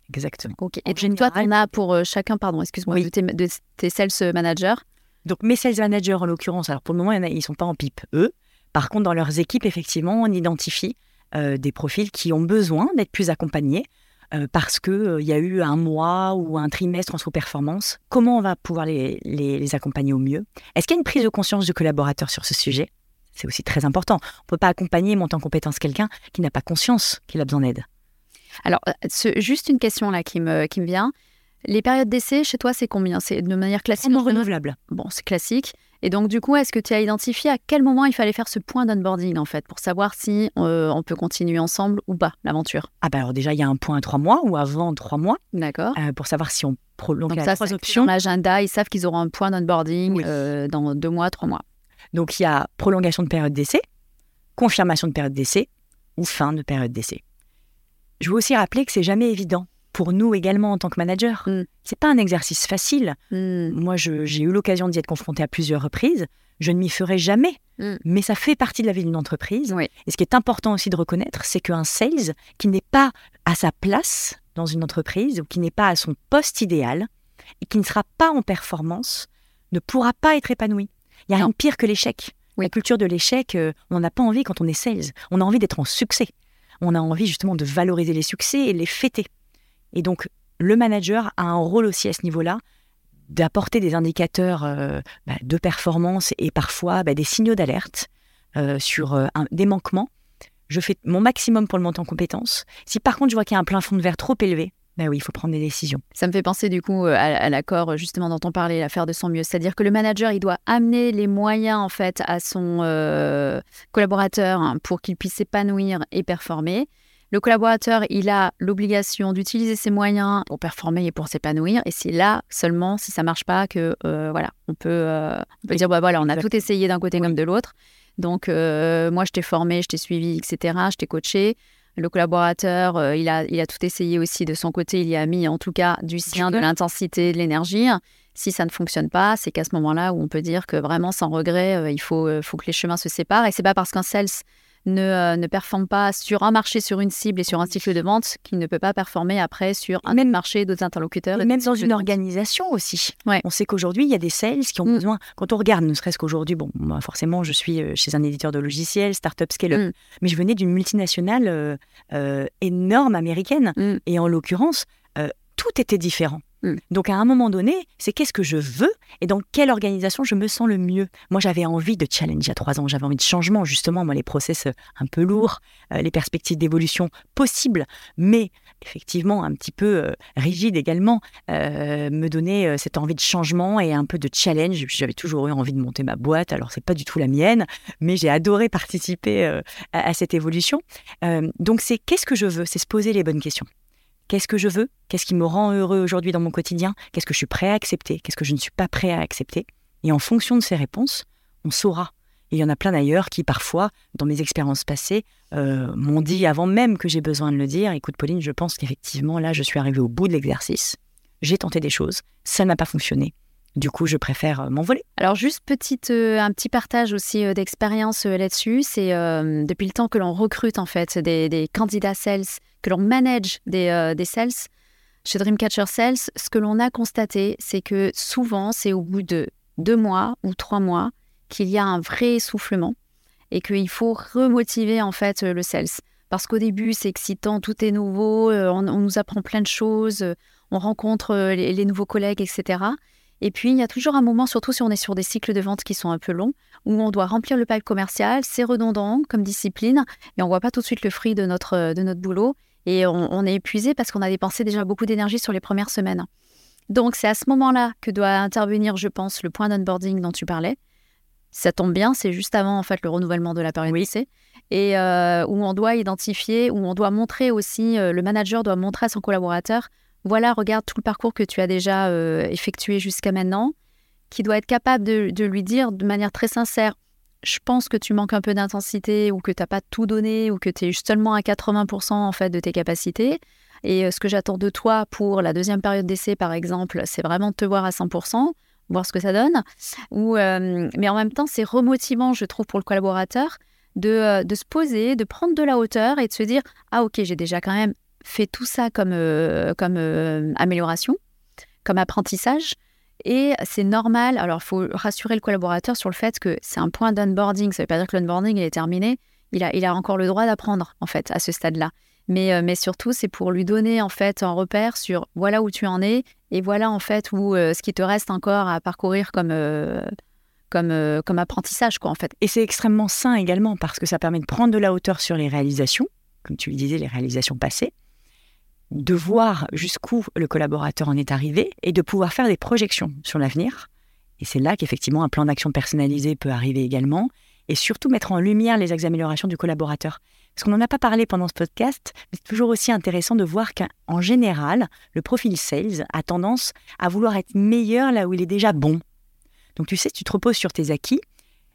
Exactement. Ok. Et toi, tu en as pour euh, chacun, pardon, excuse-moi, de, tes, sales managers? Donc mes sales managers en l'occurrence, alors pour le moment, ils ne sont pas en PIP, eux. Par contre, dans leurs équipes, effectivement, on identifie euh, des profils qui ont besoin d'être plus accompagnés euh, parce qu'il euh, y a eu un mois ou un trimestre en sous-performance. Comment on va pouvoir les, les, accompagner au mieux? Est-ce qu'il y a une prise de conscience du collaborateur sur ce sujet? C'est aussi très important. On ne peut pas accompagner, monter en compétence quelqu'un qui n'a pas conscience qu'il a besoin d'aide. Alors, juste une question là qui me, qui me vient. Les périodes d'essai, chez toi, c'est combien? C'est de manière classique renouvelable. Bon, c'est classique. Et donc, du coup, est-ce que tu as identifié à quel moment il fallait faire ce point d'onboarding, en fait, pour savoir si euh, on peut continuer ensemble ou pas l'aventure? Ah, bah alors déjà, il y a un point à trois mois ou avant trois mois. D'accord. Euh, pour savoir si on prolonge donc ça, trois options. l'agenda, ils savent qu'ils auront un point d'onboarding euh, dans deux mois, trois mois. Donc, il y a prolongation de période d'essai, confirmation de période d'essai ou fin de période d'essai. Je veux aussi rappeler que c'est jamais évident pour nous également en tant que manager. Mm. C'est pas un exercice facile. Mm. Moi, j'ai eu l'occasion d'y être confrontée à plusieurs reprises. Je ne m'y ferai jamais, Mm. mais ça fait partie de la vie d'une entreprise. Oui. Et ce qui est important aussi de reconnaître, c'est qu'un sales qui n'est pas à sa place dans une entreprise ou qui n'est pas à son poste idéal et qui ne sera pas en performance ne pourra pas être épanoui. Il y a Non. rien de pire que l'échec. Oui. La culture de l'échec, euh, on n'a pas envie quand on est sales. On a envie d'être en succès. On a envie justement de valoriser les succès et les fêter. Et donc, le manager a un rôle aussi à ce niveau-là d'apporter des indicateurs euh, bah, de performance et parfois bah, des signaux d'alerte euh, sur euh, un- des manquements. Je fais mon maximum pour le monter en compétences. Si par contre je vois qu'il y a un plafond de verre trop élevé, bah oui, il faut prendre des décisions. Ça me fait penser du coup à, l'accord justement dont on parlait, l'affaire de son mieux. C'est-à-dire que le manager, il doit amener les moyens en fait à son collaborateur hein, pour qu'il puisse s'épanouir et performer. Le collaborateur, il a l'obligation d'utiliser ses moyens pour performer et pour s'épanouir. Et c'est là seulement, si ça marche pas, que euh, voilà, on peut, euh, on peut Oui, dire bah voilà, on a tout essayé d'un côté comme de l'autre. Donc euh, moi, je t'ai formé, je t'ai suivi, etc. Je t'ai coaché. Le collaborateur, il, a, il a tout essayé aussi de son côté. Il y a mis en tout cas du sien, de l'intensité, de l'énergie. Si ça ne fonctionne pas, c'est qu'à ce moment-là où on peut dire que vraiment sans regret, il faut, faut que les chemins se séparent. Et c'est pas parce qu'un sales ne, euh, ne performe pas sur un marché, sur une cible et sur un cycle de vente qu'il ne peut pas performer après sur un Même- marché, d'autres interlocuteurs. et Même dans une organisation aussi. Ouais. On sait qu'aujourd'hui, il y a des sales qui ont Mm. besoin. Quand on regarde, ne serait-ce qu'aujourd'hui, bon, moi, forcément, je suis euh, chez un éditeur de logiciels, Startup Scale-up, Mm. mais je venais d'une multinationale euh, euh, énorme américaine. Mm. Et en l'occurrence, tout était différent. Mm. Donc à un moment donné, c'est qu'est-ce que je veux et dans quelle organisation je me sens le mieux? Moi, j'avais envie de challenge a trois ans, j'avais envie de changement, justement, moi, les process euh, un peu lourds, euh, les perspectives d'évolution possibles, mais effectivement un petit peu euh, rigide également, euh, me donner cette envie de changement et un peu de challenge. J'avais toujours eu envie de monter ma boîte, alors c'est pas du tout la mienne, mais j'ai adoré participer à, à cette évolution. Donc c'est qu'est-ce que je veux? C'est se poser les bonnes questions. Qu'est-ce que je veux? Qu'est-ce qui me rend heureux aujourd'hui dans mon quotidien? Qu'est-ce que je suis prêt à accepter? Qu'est-ce que je ne suis pas prêt à accepter? Et en fonction de ces réponses, on saura. Il y en a plein d'ailleurs qui, parfois, dans mes expériences passées, euh, m'ont dit avant même que j'ai besoin de le dire Écoute, Pauline, je pense qu'effectivement, là, je suis arrivée au bout de l'exercice. J'ai tenté des choses, ça n'a pas fonctionné. Du coup, je préfère euh, m'envoler. Alors juste euh, un petit partage aussi d'expérience là-dessus. C'est depuis le temps que l'on recrute en fait des, des candidats sales, que l'on manage des, euh, des sales. Chez Dreamcatcher Sales, ce que l'on a constaté, c'est que souvent, c'est au bout de deux mois ou trois mois qu'il y a un vrai essoufflement et qu'il faut remotiver en fait euh, le sales. Parce qu'au début, c'est excitant, tout est nouveau, euh, on, nous apprend plein de choses, euh, on rencontre les, nouveaux collègues, etc. Et puis, il y a toujours un moment, surtout si on est sur des cycles de vente qui sont un peu longs, où on doit remplir le pipe commercial, c'est redondant comme discipline, et on voit pas tout de suite le fruit de notre, de notre boulot, et on, on est épuisé parce qu'on a dépensé déjà beaucoup d'énergie sur les premières semaines. Donc, c'est à ce moment-là que doit intervenir, je pense, le point d'onboarding dont tu parlais. Ça tombe bien, c'est juste avant en fait le renouvellement de la période Oui. d'essai, et euh, où on doit identifier, où on doit montrer aussi, euh, le manager doit montrer à son collaborateur voilà, regarde tout le parcours que tu as déjà euh, effectué jusqu'à maintenant, qui doit être capable de, de lui dire de manière très sincère, je pense que tu manques un peu d'intensité ou que tu n'as pas tout donné ou que tu es seulement à 80% en fait de tes capacités. Et euh, ce que j'attends de toi pour la deuxième période d'essai, par exemple, c'est vraiment de te voir à 100%, voir ce que ça donne. Ou, euh, mais en même temps, c'est remotivant, je trouve, pour le collaborateur de, euh, se poser, de prendre de la hauteur et de se dire, ah ok, j'ai déjà quand même fait tout ça comme, comme amélioration, comme apprentissage. Et c'est normal. Alors, il faut rassurer le collaborateur sur le fait que c'est un point d'onboarding. Ça ne veut pas dire que l'onboarding est terminé. Il a, il a encore le droit d'apprendre, en fait, à ce stade-là. Mais, euh, mais surtout, c'est pour lui donner, en fait, un repère sur voilà où tu en es et voilà, en fait, où euh, ce qui te reste encore à parcourir comme, euh, comme, comme apprentissage, quoi, en fait. Et c'est extrêmement sain également parce que ça permet de prendre de la hauteur sur les réalisations, comme tu le disais, les réalisations passées, de voir jusqu'où le collaborateur en est arrivé et de pouvoir faire des projections sur l'avenir. Et c'est là qu'effectivement un plan d'action personnalisé peut arriver également et surtout mettre en lumière les axes d'amélioration du collaborateur. Parce qu'on n'en a pas parlé pendant ce podcast, mais c'est toujours aussi intéressant de voir qu'en général, le profil sales a tendance à vouloir être meilleur là où il est déjà bon. Donc tu sais, tu te reposes sur tes acquis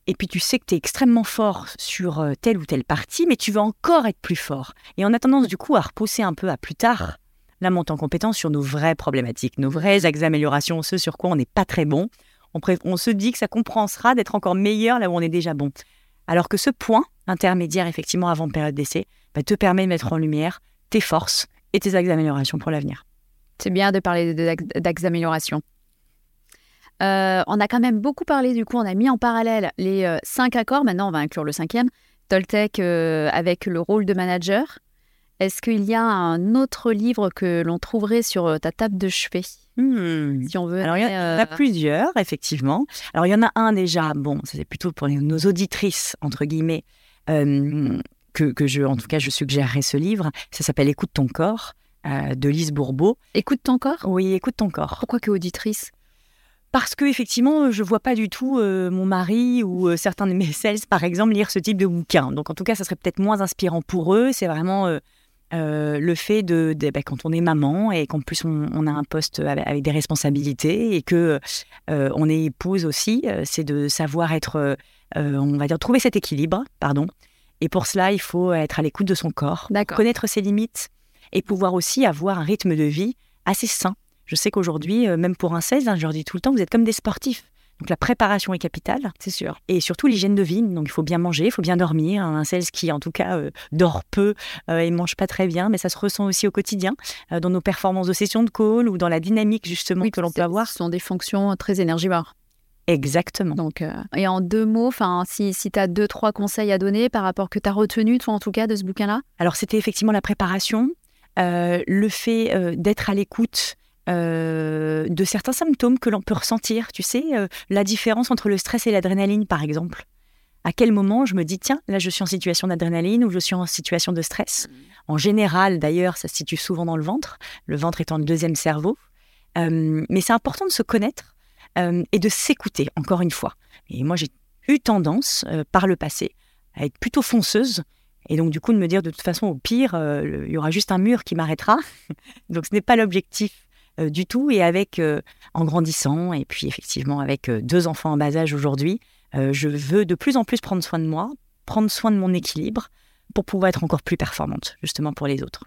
et puis tu sais que tu es extrêmement fort sur euh, telle ou telle partie, mais tu veux encore être plus fort. Et on a tendance du coup à repousser un peu à plus tard la montée en compétence sur nos vraies problématiques, nos vraies axes d'amélioration, ce sur quoi on n'est pas très bon. On, on, se dit que ça compensera d'être encore meilleur là où on est déjà bon. Alors que ce point intermédiaire, effectivement, avant période d'essai, bah, te permet de mettre en lumière tes forces et tes axes d'amélioration pour l'avenir. C'est bien de parler d'axes d'amélioration. Euh, on a quand même beaucoup parlé, du coup, on a mis en parallèle les euh, cinq accords. Maintenant, on va inclure le cinquième, Toltec euh, avec le rôle de manager. Est-ce qu'il y a un autre livre que l'on trouverait sur ta table de chevet hmm. Si on veut. Alors, il y en a plusieurs, effectivement. Alors, il y en a un déjà, bon, c'est plutôt pour nos auditrices, entre guillemets, que, que, je, en tout cas, je suggérerais ce livre. Ça s'appelle Écoute ton corps de Lise Bourbeau. Écoute ton corps? Oui, écoute ton corps. Pourquoi que auditrice? Parce que effectivement, je vois pas du tout euh, mon mari ou euh, certains de mes sales, par exemple, lire ce type de bouquin. Donc, en tout cas, ça serait peut-être moins inspirant pour eux. C'est vraiment euh, le fait de, bah, quand on est maman et qu'en plus on, a un poste avec, des responsabilités et que on est épouse aussi, c'est de savoir être, on va dire, trouver cet équilibre, pardon. Et pour cela, il faut être à l'écoute de son corps, connaître ses limites et pouvoir aussi avoir un rythme de vie assez sain je sais qu'aujourd'hui, euh, même pour un 16, hein, je leur dis tout le temps, vous êtes comme des sportifs. Donc la préparation est capitale, c'est sûr. Et surtout l'hygiène de vie. Donc il faut bien manger, il faut bien dormir. Un sales qui, en tout cas, euh, dort peu euh, et mange pas très bien, mais ça se ressent aussi au quotidien dans nos performances de session de call ou dans la dynamique justement que l'on peut avoir. Ce sont des fonctions très énergivores. Exactement. Donc, et en deux mots, si, si tu as deux, trois conseils à donner par rapport que tu as retenu, toi en tout cas, de ce bouquin-là? Alors, c'était effectivement la préparation, le fait d'être à l'écoute euh, de certains symptômes que l'on peut ressentir. Tu sais, euh, la différence entre le stress et l'adrénaline, par exemple. À quel moment je me dis, tiens, là je suis en situation d'adrénaline ou je suis en situation de stress? En général, d'ailleurs, ça se situe souvent dans le ventre, le ventre étant le deuxième cerveau. Euh, mais c'est important de se connaître et de s'écouter, encore une fois. Et moi, j'ai eu tendance, par le passé, à être plutôt fonceuse. Et donc, du coup, de me dire, de toute façon, au pire, il y aura juste un mur qui m'arrêtera. donc, ce n'est pas l'objectif euh, du tout. Et avec, euh, en grandissant, et puis effectivement avec euh, deux enfants en bas âge aujourd'hui, je veux de plus en plus prendre soin de moi, prendre soin de mon équilibre pour pouvoir être encore plus performante, justement pour les autres.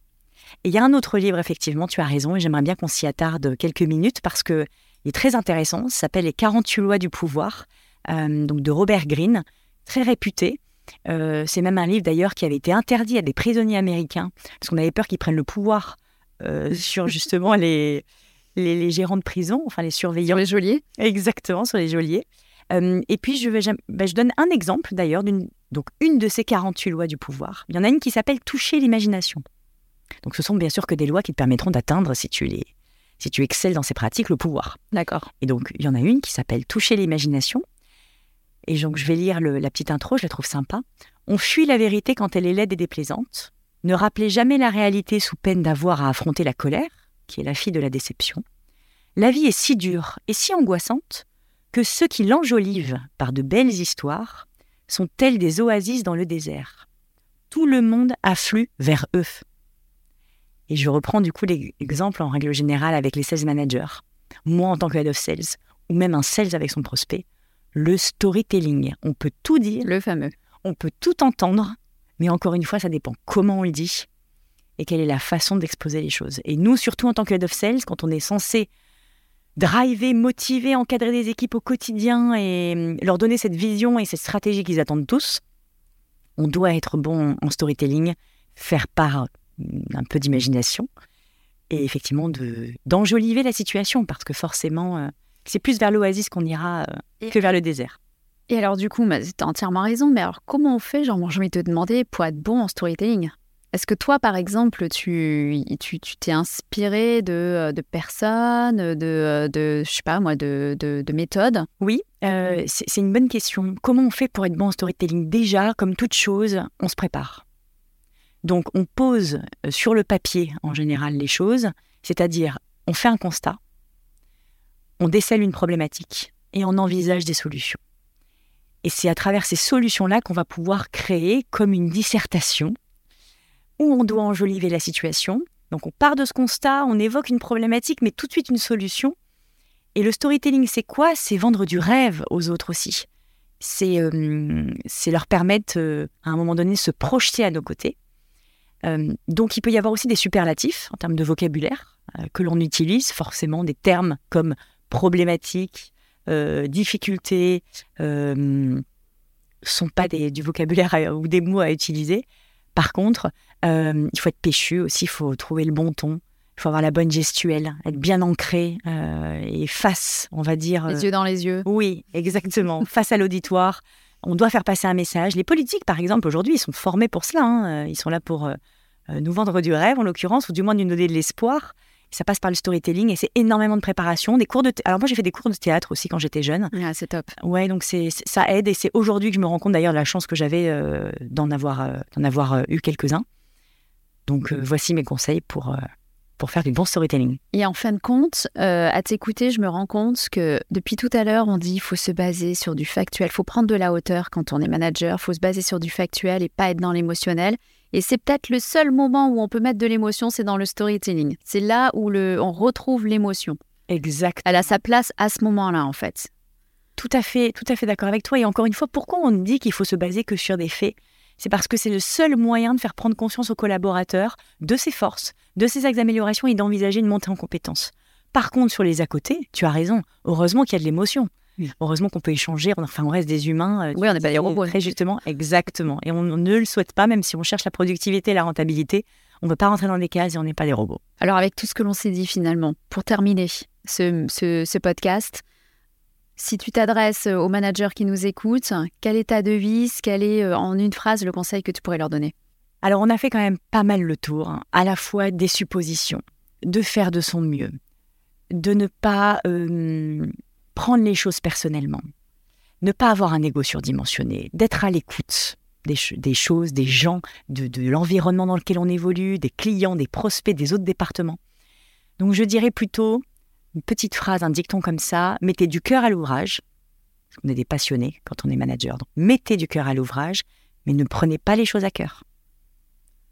Et il y a un autre livre, effectivement, tu as raison, et j'aimerais bien qu'on s'y attarde quelques minutes parce qu'il est très intéressant. Ça s'appelle Les 48 lois du pouvoir, donc de Robert Greene, très réputé. c'est même un livre d'ailleurs qui avait été interdit à des prisonniers américains parce qu'on avait peur qu'ils prennent le pouvoir sur justement les, les, gérants de prison, enfin les surveillants. Sur les geôliers Exactement, sur les geôliers. Euh, et puis, je, vais, bah, je donne un exemple d'ailleurs, d'une, donc une de ces 48 lois du pouvoir. Il y en a une qui s'appelle toucher l'imagination. Donc, ce sont bien sûr que des lois qui te permettront d'atteindre, si tu les, si tu excelles dans ces pratiques, le pouvoir. D'accord. Et donc, il y en a une qui s'appelle toucher l'imagination. Et donc, je vais lire la petite intro, je la trouve sympa. On fuit la vérité quand elle est laide et déplaisante. Ne rappelez jamais la réalité sous peine d'avoir à affronter la colère qui est la fille de la déception, la vie est si dure et si angoissante que ceux qui l'enjolivent par de belles histoires sont tels des oasis dans le désert. Tout le monde afflue vers eux. Et je reprends du coup l'exemple en règle générale avec les sales managers. Moi en tant que head of sales, ou même un sales avec son prospect, le storytelling, on peut tout dire. Le fameux. On peut tout entendre, mais encore une fois, ça dépend comment on le dit, et quelle est la façon d'exposer les choses. Et nous, surtout en tant que head of sales, quand on est censé driver, motiver, encadrer des équipes au quotidien et hum, leur donner cette vision et cette stratégie qu'ils attendent tous, on doit être bon en storytelling, faire part hum, un peu d'imagination et effectivement de d'enjoliver la situation parce que forcément euh, c'est plus vers l'oasis qu'on ira euh, que vers le désert. Et alors du coup, tu as entièrement raison, mais alors comment on fait Genre, je vais te demander pour être bon en storytelling est-ce que toi, par exemple, tu t'es inspiré de, euh, personnes, de, de, je sais pas moi, de, de, méthodes? Oui, euh, c'est une bonne question. Comment on fait pour être bon en storytelling? Déjà, comme toute chose, on se prépare. Donc, on pose euh, sur le papier, en général, les choses, c'est-à-dire, on fait un constat, on décèle une problématique et on envisage des solutions. Et c'est à travers ces solutions-là qu'on va pouvoir créer comme une dissertation où on doit enjoliver la situation. Donc on part de ce constat, on évoque une problématique, mais tout de suite une solution. Et le storytelling, c'est quoi? C'est vendre du rêve aux autres aussi. C'est euh, leur permettre, euh, à un moment donné, de se projeter à nos côtés. Euh, donc, il peut y avoir aussi des superlatifs en termes de vocabulaire que l'on utilise, forcément des termes comme problématique, euh, difficulté, euh, sont pas des, du vocabulaire à- ou des mots à utiliser. Par contre, euh, il faut être péchu aussi, il faut trouver le bon ton, il faut avoir la bonne gestuelle, être bien ancré euh, et face, on va dire. Les yeux dans les yeux. oui, exactement. Face à l'auditoire, on doit faire passer un message. Les politiques, par exemple, aujourd'hui, ils sont formés pour cela. hein. Ils sont là pour nous vendre du rêve, en l'occurrence, ou du moins nous donner de l'espoir. Ça passe par le storytelling et c'est énormément de préparation. Des cours de Alors moi, j'ai fait des cours de théâtre aussi quand j'étais jeune. Ah, c'est top. Ouais, donc c'est ça aide et c'est aujourd'hui que je me rends compte d'ailleurs de la chance que j'avais euh, d'en avoir, euh, d'en avoir euh, eu quelques-uns. Donc voici mes conseils pour, pour faire du bon storytelling. Et en fin de compte, euh, à t'écouter, je me rends compte que depuis tout à l'heure, on dit il faut se baser sur du factuel, faut prendre de la hauteur quand on est manager, faut se baser sur du factuel et pas être dans l'émotionnel. Et c'est peut-être le seul moment où on peut mettre de l'émotion, c'est dans le storytelling. C'est là où le, on retrouve l'émotion. Exact. Elle a sa place à ce moment-là, en fait. Tout à fait, tout à fait d'accord avec toi. Et encore une fois, pourquoi on dit qu'il faut se baser que sur des faits? C'est parce que c'est le seul moyen de faire prendre conscience aux collaborateurs de ses forces, de ses axes d'amélioration et d'envisager une montée en compétences. Par contre, sur les à côté, tu as raison. Heureusement qu'il y a de l'émotion. Heureusement qu'on peut échanger. Enfin, on reste des humains. euh, Oui, on n'est pas des robots. Très justement, exactement. Et on ne le souhaite pas, même si on cherche la productivité et la rentabilité. On ne veut pas rentrer dans des cases et on n'est pas des robots. Alors, avec tout ce que l'on s'est dit finalement, pour terminer ce, ce- ce podcast, si tu t'adresses aux managers qui nous écoutent, quelle est ta devise? Quel est, euh, en une phrase, le conseil que tu pourrais leur donner? Alors, on a fait quand même pas mal le tour, hein, à la fois des suppositions, de faire de son mieux, de ne pas euh, prendre les choses personnellement, ne pas avoir un ego surdimensionné, d'être à l'écoute des, ch- des choses, des gens, de, l'environnement dans lequel on évolue, des clients, des prospects, des autres départements. Donc, je dirais plutôt une petite phrase, un dicton comme ça mettez du cœur à l'ouvrage. Qu'on est des passionnés quand on est manager. Donc, mettez du cœur à l'ouvrage, mais ne prenez pas les choses à cœur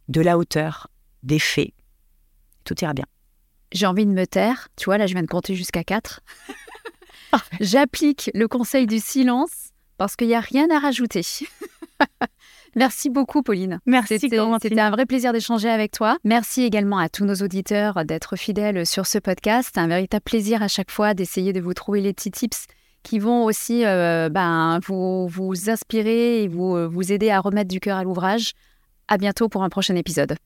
de la hauteur, des faits. Tout ira bien. J'ai envie de me taire. Tu vois, là, je viens de compter jusqu'à 4. J'applique le conseil du silence parce qu'il n'y a rien à rajouter. Merci beaucoup, Pauline. Merci, C'était un vrai plaisir d'échanger avec toi. Merci également à tous nos auditeurs d'être fidèles sur ce podcast. C'est un véritable plaisir à chaque fois d'essayer de vous trouver les petits tips qui vont aussi euh, ben, vous, vous inspirer et vous, vous aider à remettre du cœur à l'ouvrage. À bientôt pour un prochain épisode.